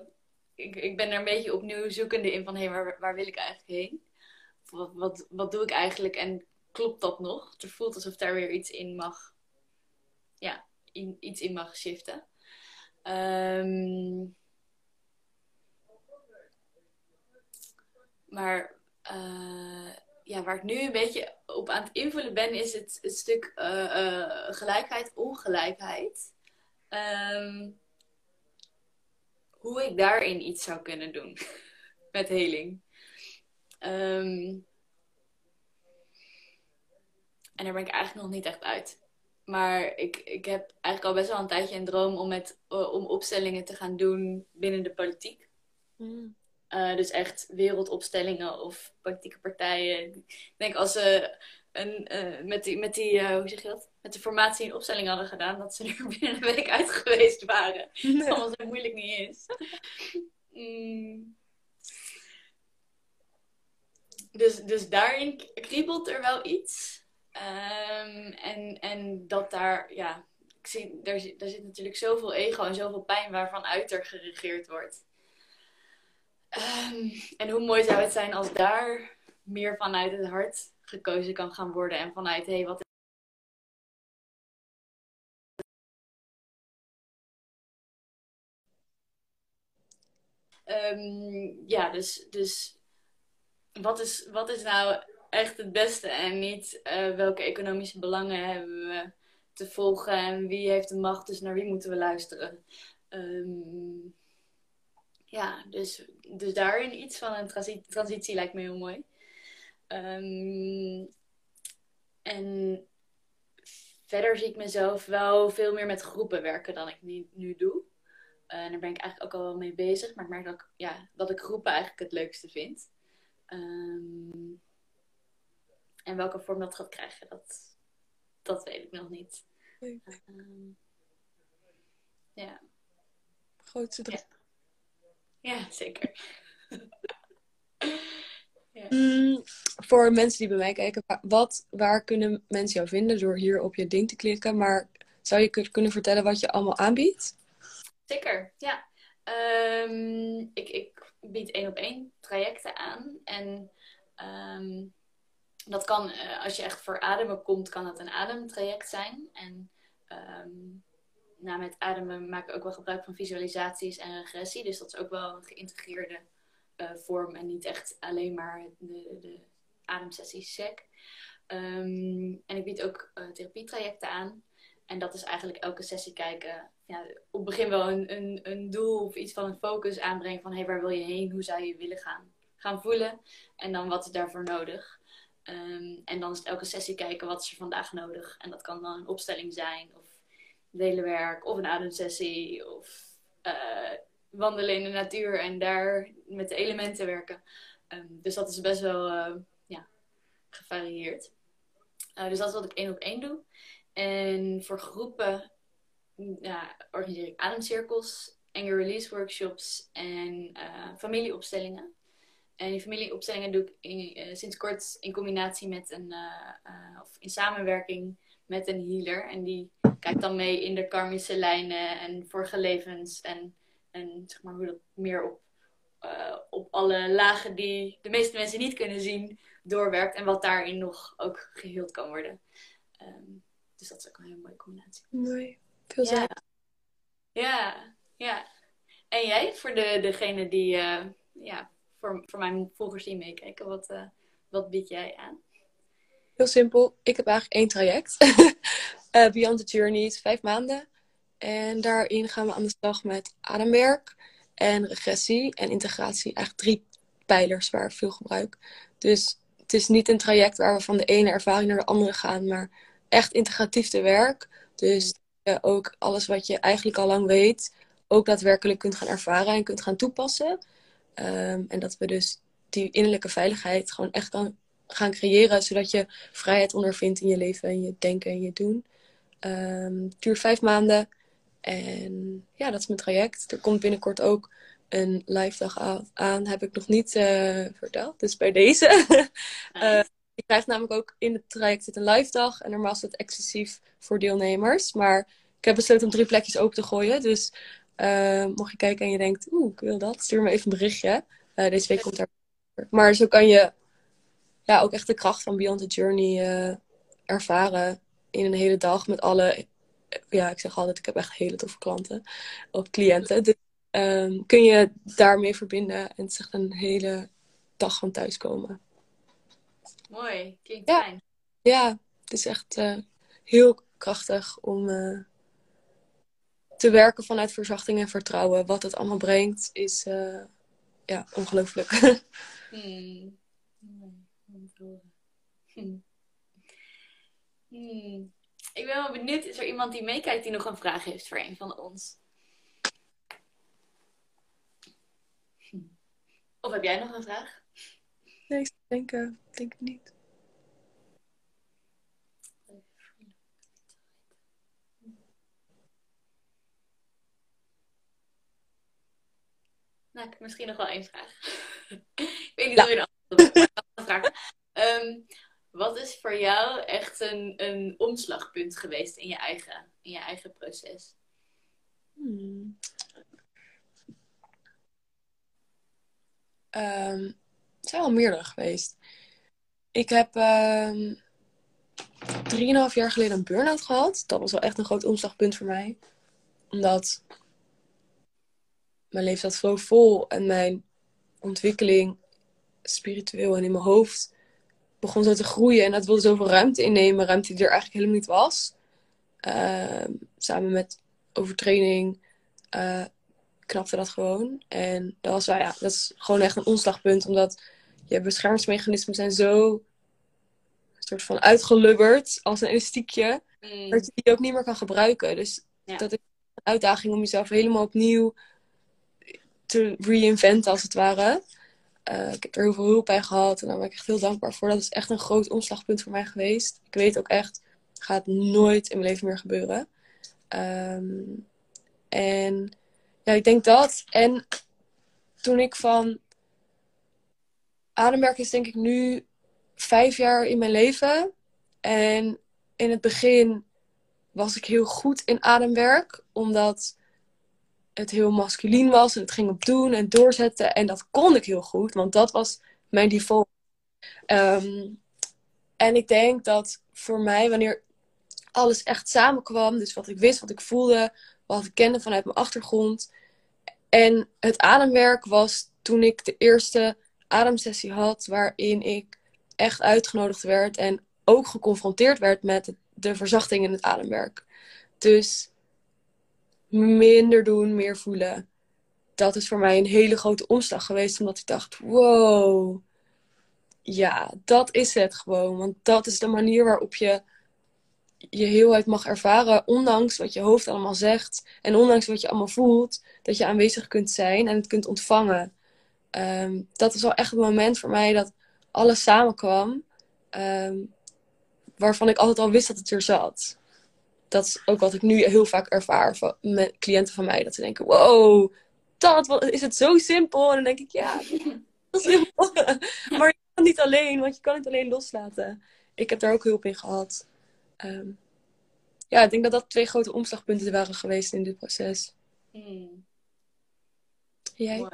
S1: Ik, ik ben er een beetje opnieuw zoekende in van... Hé, hey, waar, waar wil ik eigenlijk heen? Wat, wat, wat doe ik eigenlijk en klopt dat nog? Het voelt alsof daar weer iets in mag ja, iets in mag shiften. Um, maar uh, ja, waar ik nu een beetje op aan het invullen ben, is het, stuk uh, uh, gelijkheid, ongelijkheid. Um, hoe ik daarin iets zou kunnen doen met heling. Um, en daar ben ik eigenlijk nog niet echt uit. Maar ik, ik heb eigenlijk al best wel een tijdje een droom om, met, uh, om opstellingen te gaan doen binnen de politiek. Mm. Uh, dus echt wereldopstellingen of politieke partijen. Ik denk als ze een, uh, met die, met die hoe zeg je dat? Met de formatie een opstelling hadden gedaan, dat ze er binnen een week uit geweest waren. Nee. Wat zo moeilijk niet is. mm. dus, dus daarin kriebelt er wel iets. Um, en, en dat daar, ja, ik zie, daar, daar zit natuurlijk zoveel ego en zoveel pijn waarvan uit er geregeerd wordt. Um, en hoe mooi zou het zijn als daar meer vanuit het hart gekozen kan gaan worden en vanuit, hé, hey, wat Um, ja, dus, dus wat, is, wat is nou echt het beste en niet uh, welke economische belangen hebben we te volgen en wie heeft de macht, dus naar wie moeten we luisteren. Um, ja, dus, dus daarin iets van een transitie, transitie lijkt me heel mooi. Um, en verder zie ik mezelf wel veel meer met groepen werken dan ik nu, nu doe. Uh, daar ben ik eigenlijk ook al wel mee bezig. Maar ik merk dat ik, ja, dat ik groepen eigenlijk het leukste vind. Um, en welke vorm dat gaat krijgen, dat, dat weet ik nog niet. Um, ja.
S2: Grootste droom.
S1: Ja. ja, zeker.
S2: ja. Mm, voor mensen die bij mij kijken, wat, waar kunnen mensen jou vinden door hier op je ding te klikken? Maar zou je kunnen vertellen wat je allemaal aanbiedt?
S1: Zeker, ja. Um, ik, ik bied één op één trajecten aan. En um, dat kan, uh, als je echt voor ademen komt, kan dat een ademtraject zijn. En um, met ademen maak ik ook wel gebruik van visualisaties en regressie. Dus dat is ook wel een geïntegreerde uh, vorm en niet echt alleen maar de, de ademsessies sec. Um, en ik bied ook uh, therapietrajecten aan. En dat is eigenlijk elke sessie kijken. Ja, op het begin wel een, een, een doel of iets van een focus aanbrengen. Van hey, waar wil je heen? Hoe zou je willen gaan, gaan voelen? En dan wat is daarvoor nodig? Um, en dan is het elke sessie kijken wat is er vandaag nodig. En dat kan dan een opstelling zijn, of delenwerk, of een ademsessie, of uh, wandelen in de natuur en daar met de elementen werken. Um, dus dat is best wel uh, ja, gevarieerd. Uh, dus dat is wat ik één op één doe. En voor groepen ja, organiseer ik ademcirkels, anger release workshops en familieopstellingen. En die familieopstellingen doe ik in, uh, sinds kort in combinatie met een, uh, uh, of in samenwerking met een healer. En die kijkt dan mee in de karmische lijnen en vorige levens. En, en zeg maar hoe dat meer op, op alle lagen die de meeste mensen niet kunnen zien, doorwerkt. En wat daarin nog ook geheeld kan worden. Um, dus dat is ook een hele mooie combinatie.
S2: Mooi. Veel
S1: ja. ja, ja. En jij, voor de, degene die ja, voor, voor mijn volgers die meekijken, wat, uh, wat bied jij aan?
S2: Heel simpel. Ik heb eigenlijk één traject. uh, Beyond the Journey vijf maanden. En daarin gaan we aan de slag met ademwerk en regressie en integratie. Eigenlijk drie pijlers waar ik veel gebruik. Dus het is niet een traject waar we van de ene ervaring naar de andere gaan, maar echt integratief te werk. Dus uh, ook alles wat je eigenlijk al lang weet, ook daadwerkelijk kunt gaan ervaren en kunt gaan toepassen. Um, en dat we dus die innerlijke veiligheid gewoon echt kan, gaan creëren, zodat je vrijheid ondervindt in je leven en je denken en je doen. Um, het duurt vijf maanden. En ja, dat is mijn traject. Er komt binnenkort ook een live dag aan. Heb ik nog niet uh, verteld. Dus bij deze. uh, je krijgt namelijk ook in het traject zit een live dag. En normaal is het exclusief voor deelnemers. Maar ik heb besloten om drie plekjes open te gooien. Dus uh, mocht je kijken en je denkt, oeh, ik wil dat. Stuur me even een berichtje. deze week komt er. Maar zo kan je ja, ook echt de kracht van Beyond the Journey ervaren. In een hele dag met alle ja, ik zeg altijd, ik heb echt hele toffe klanten of cliënten. Dus um, kun je daarmee verbinden en het is echt een hele dag van thuiskomen.
S1: Mooi, klinkt ja. fijn.
S2: Ja, het is echt uh, heel krachtig om te werken vanuit verzachting en vertrouwen. Wat het allemaal brengt is uh, ja, ongelooflijk. hmm.
S1: Hmm. Hmm. Ik ben wel benieuwd, is er iemand die meekijkt die nog een vraag heeft voor een van ons? Of heb jij nog een vraag?
S2: Nee, ik denk, uh, denk het niet.
S1: Nou, ik heb misschien nog wel één vraag. ik weet niet of je een antwoord vragen. Um, wat is voor jou echt een, een omslagpunt geweest in je eigen, in je eigen proces? Hmm.
S2: Um, het zijn wel meerdere geweest. Ik heb um, drieënhalf jaar geleden een burn-out gehad. Dat was wel echt een groot omslagpunt voor mij. Omdat mijn leven zat zo vol en mijn ontwikkeling spiritueel en in mijn hoofd begon zo te groeien en dat wilde zoveel ruimte innemen. Ruimte die er eigenlijk helemaal niet was. Ehm, samen met overtraining uh, knapte dat gewoon. En dat was, ja, dat is gewoon echt een omslagpunt. Omdat je beschermingsmechanismen zijn zo soort van uitgelubberd als een elastiekje. Mm. Dat je die ook niet meer kan gebruiken. Dus dat is een uitdaging om jezelf helemaal opnieuw te reinventen als het ware. Uh, ik heb er heel veel hulp bij gehad en daar ben ik echt heel dankbaar voor. Dat is echt een groot omslagpunt voor mij geweest. Ik weet ook echt, gaat nooit in mijn leven meer gebeuren. Um, en ja, ik denk dat. En toen ik van ademwerk is denk ik nu vijf jaar in mijn leven. En in het begin was ik heel goed in ademwerk, omdat het heel masculien was en het ging op doen en doorzetten. En dat kon ik heel goed, want dat was mijn default. Um, en ik denk dat voor mij, wanneer alles echt samenkwam, dus wat ik wist, wat ik voelde, wat ik kende vanuit mijn achtergrond. En het ademwerk was toen ik de eerste ademsessie had, waarin ik echt uitgenodigd werd en ook geconfronteerd werd met de verzachting in het ademwerk. Dus minder doen, meer voelen. Dat is voor mij een hele grote omslag geweest, omdat ik dacht: wow, ja, dat is het gewoon. Want dat is de manier waarop je je heelheid mag ervaren, ondanks wat je hoofd allemaal zegt en ondanks wat je allemaal voelt, dat je aanwezig kunt zijn en het kunt ontvangen. Ehm, dat was wel echt het moment voor mij dat alles samenkwam, um, waarvan ik altijd al wist dat het er zat dat is ook wat ik nu heel vaak ervaar van, met cliënten van mij. Dat ze denken, wow, dat is het zo simpel. En dan denk ik, ja, dat is simpel. maar je kan niet alleen, want je kan het alleen loslaten. Ik heb daar ook hulp in gehad. Ehm, ja, ik denk dat dat twee grote omslagpunten waren geweest in dit proces. Hmm. Jij?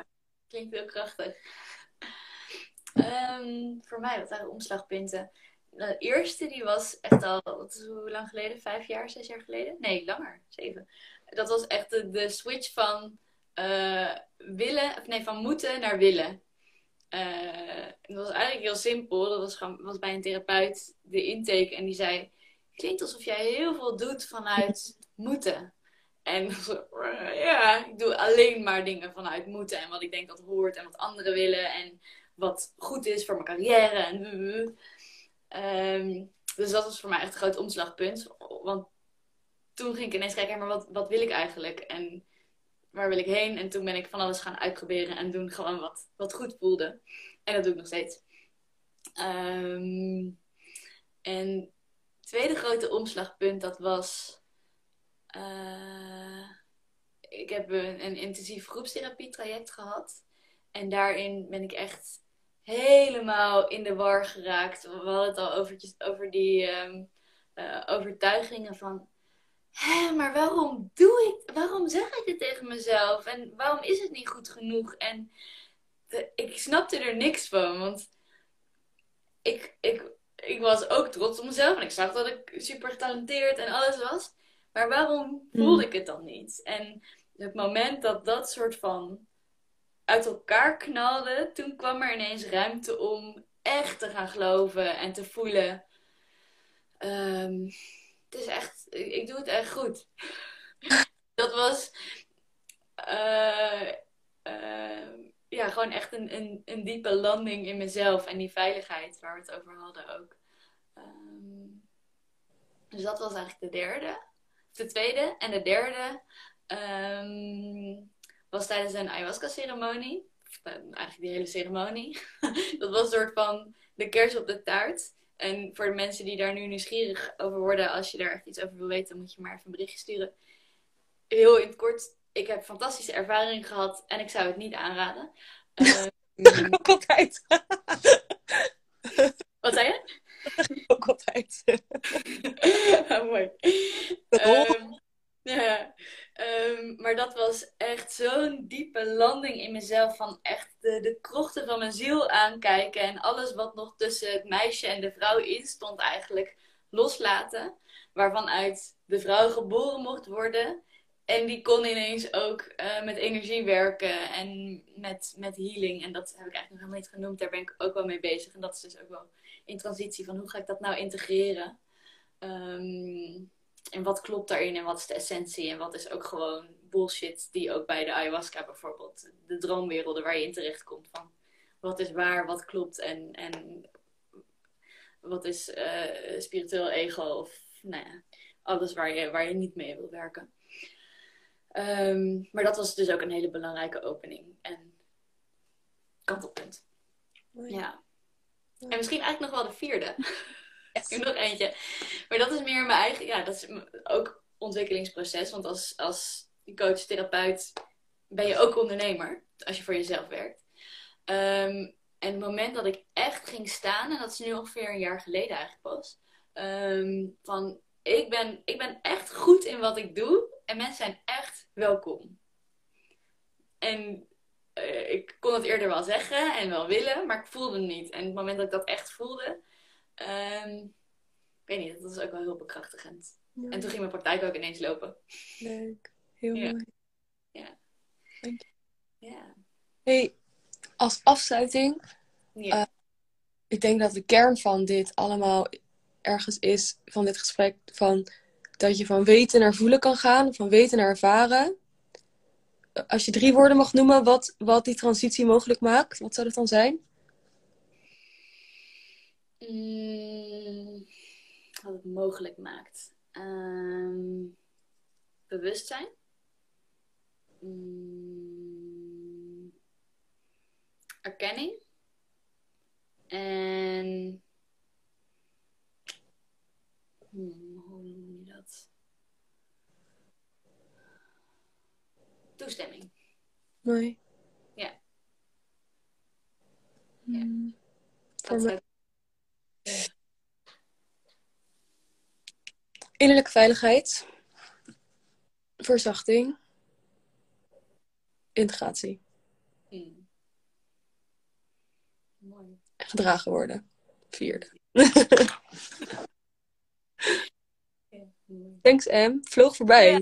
S1: Klinkt heel krachtig. Um, voor mij, wat waren omslagpunten? De eerste die was echt al, wat is, hoe lang geleden? Vijf jaar, zes jaar geleden? Nee, langer. Zeven. Dat was echt de, de switch van uh, willen, of nee, van moeten naar willen. Uh, dat was eigenlijk heel simpel. Dat was, gewoon, was bij een therapeut de intake en die zei: Klinkt alsof jij heel veel doet vanuit moeten. En ja, ik doe alleen maar dingen vanuit moeten en wat ik denk dat hoort en wat anderen willen en wat goed is voor mijn carrière. En Ehm, dus dat was voor mij echt een groot omslagpunt. Want toen ging ik ineens kijken, maar wat, wat wil ik eigenlijk? En waar wil ik heen? En toen ben ik van alles gaan uitproberen en doen gewoon wat, wat goed voelde. En dat doe ik nog steeds. Ehm, en tweede grote omslagpunt, dat was... eh, ik heb een, een intensief groepstherapie-traject gehad. En daarin ben ik echt helemaal in de war geraakt. We hadden het al over, over die ehm, eh, overtuigingen van... Hé, maar waarom doe ik... Waarom zeg ik dit tegen mezelf? En waarom is het niet goed genoeg? En de- ik snapte er niks van. Want ik, ik, ik was ook trots op mezelf. En ik zag dat ik super getalenteerd en alles was. Maar waarom voelde ik het dan niet? En het moment dat dat soort van uit elkaar knalde, toen kwam er ineens ruimte om echt te gaan geloven en te voelen. ehm, het is echt, ik, doe het echt goed. Dat was, eh, eh, ja, gewoon echt een, een, een diepe landing in mezelf en die veiligheid waar we het over hadden ook. Ehm, dus dat was eigenlijk de derde. De tweede en de derde ehm, was tijdens een ayahuasca-ceremonie. Eh, Eigenlijk die hele ceremonie. dat was een soort van de kers op de taart. En voor de mensen die daar nu nieuwsgierig over worden, als je daar echt iets over wil weten, moet je maar even een berichtje sturen. Heel in het kort, ik heb fantastische ervaring gehad en ik zou het niet aanraden. Ehm,
S2: Ook altijd.
S1: wat zei je?
S2: Ook altijd.
S1: Ah, mooi. ehm, maar dat was echt zo'n diepe landing in mezelf. Van echt de, krochten van mijn ziel aankijken. En alles wat nog tussen het meisje en de vrouw in stond eigenlijk loslaten. Waarvan uit de vrouw geboren mocht worden. En die kon ineens ook eh, met energie werken en met, met healing. En dat heb ik eigenlijk nog helemaal niet genoemd. Daar ben ik ook wel mee bezig. En dat is dus ook wel in transitie van hoe ga ik dat nou integreren. Ehm, en wat klopt daarin en wat is de essentie en wat is ook gewoon bullshit die ook bij de ayahuasca bijvoorbeeld, de droomwerelden waar je in terecht komt van wat is waar, wat klopt en, en wat is eh, spiritueel ego of nou ja, alles waar je, waar je niet mee wil werken. Ehm, maar dat was dus ook een hele belangrijke opening en kantelpunt.
S2: Mooi.
S1: Ja. En misschien eigenlijk nog wel de vierde. Ik nog eentje. Maar dat is meer mijn eigen, ja, dat is ook ontwikkelingsproces. Want als, als coach, therapeut ben je ook ondernemer. Als je voor jezelf werkt. Ehm, en het moment dat ik echt ging staan, en dat is nu ongeveer een jaar geleden eigenlijk pas. ehm, van, ik ben, ik ben echt goed in wat ik doe. En mensen zijn echt welkom. En eh, ik kon het eerder wel zeggen en wel willen, maar ik voelde het niet. En het moment dat ik dat echt voelde, ehm, ik weet niet, dat was ook wel heel bekrachtigend.
S2: Ja,
S1: En toen ging mijn praktijk ook ineens lopen.
S2: Leuk. Heel
S1: Ja.
S2: mooi.
S1: Ja.
S2: Hey, als afsluiting.
S1: Ja.
S2: Eh, Ik denk dat de kern van dit allemaal ergens is, van dit gesprek, van dat je van weten naar voelen kan gaan, van weten naar ervaren. Eh, Als je drie woorden mag noemen wat, wat die transitie mogelijk maakt, wat zou dat dan zijn?
S1: Mm, wat het mogelijk maakt. Ehm, bewustzijn. Mm, erkenning. En. Hmm, hoe noem je dat? Toestemming.
S2: Mooi.
S1: Ja.
S2: Hmm. Voor
S1: Dat
S2: me-
S1: zou-
S2: Innerlijke veiligheid. Verzachting. Integratie.
S1: Hmm. Mooi.
S2: En gedragen worden. Vierde. Thanks, Em. Vloog voorbij.
S1: Ja.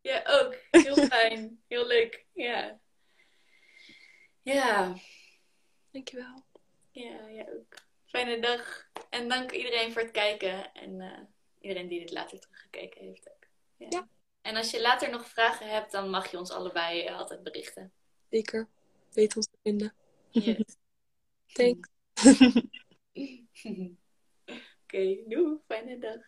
S1: Ja, ook. Heel fijn. Heel leuk. Ja. Ja.
S2: Dankjewel.
S1: Ja, jij ook. Fijne dag. En dank iedereen voor het kijken. En eh, iedereen die dit later teruggekeken heeft ook. Ja.
S2: Ja.
S1: En als je later nog vragen hebt, dan mag je ons allebei eh, altijd berichten.
S2: Zeker. Weet ons te vinden.
S1: Yes.
S2: Thanks.
S1: Oké, doei. Fijne dag.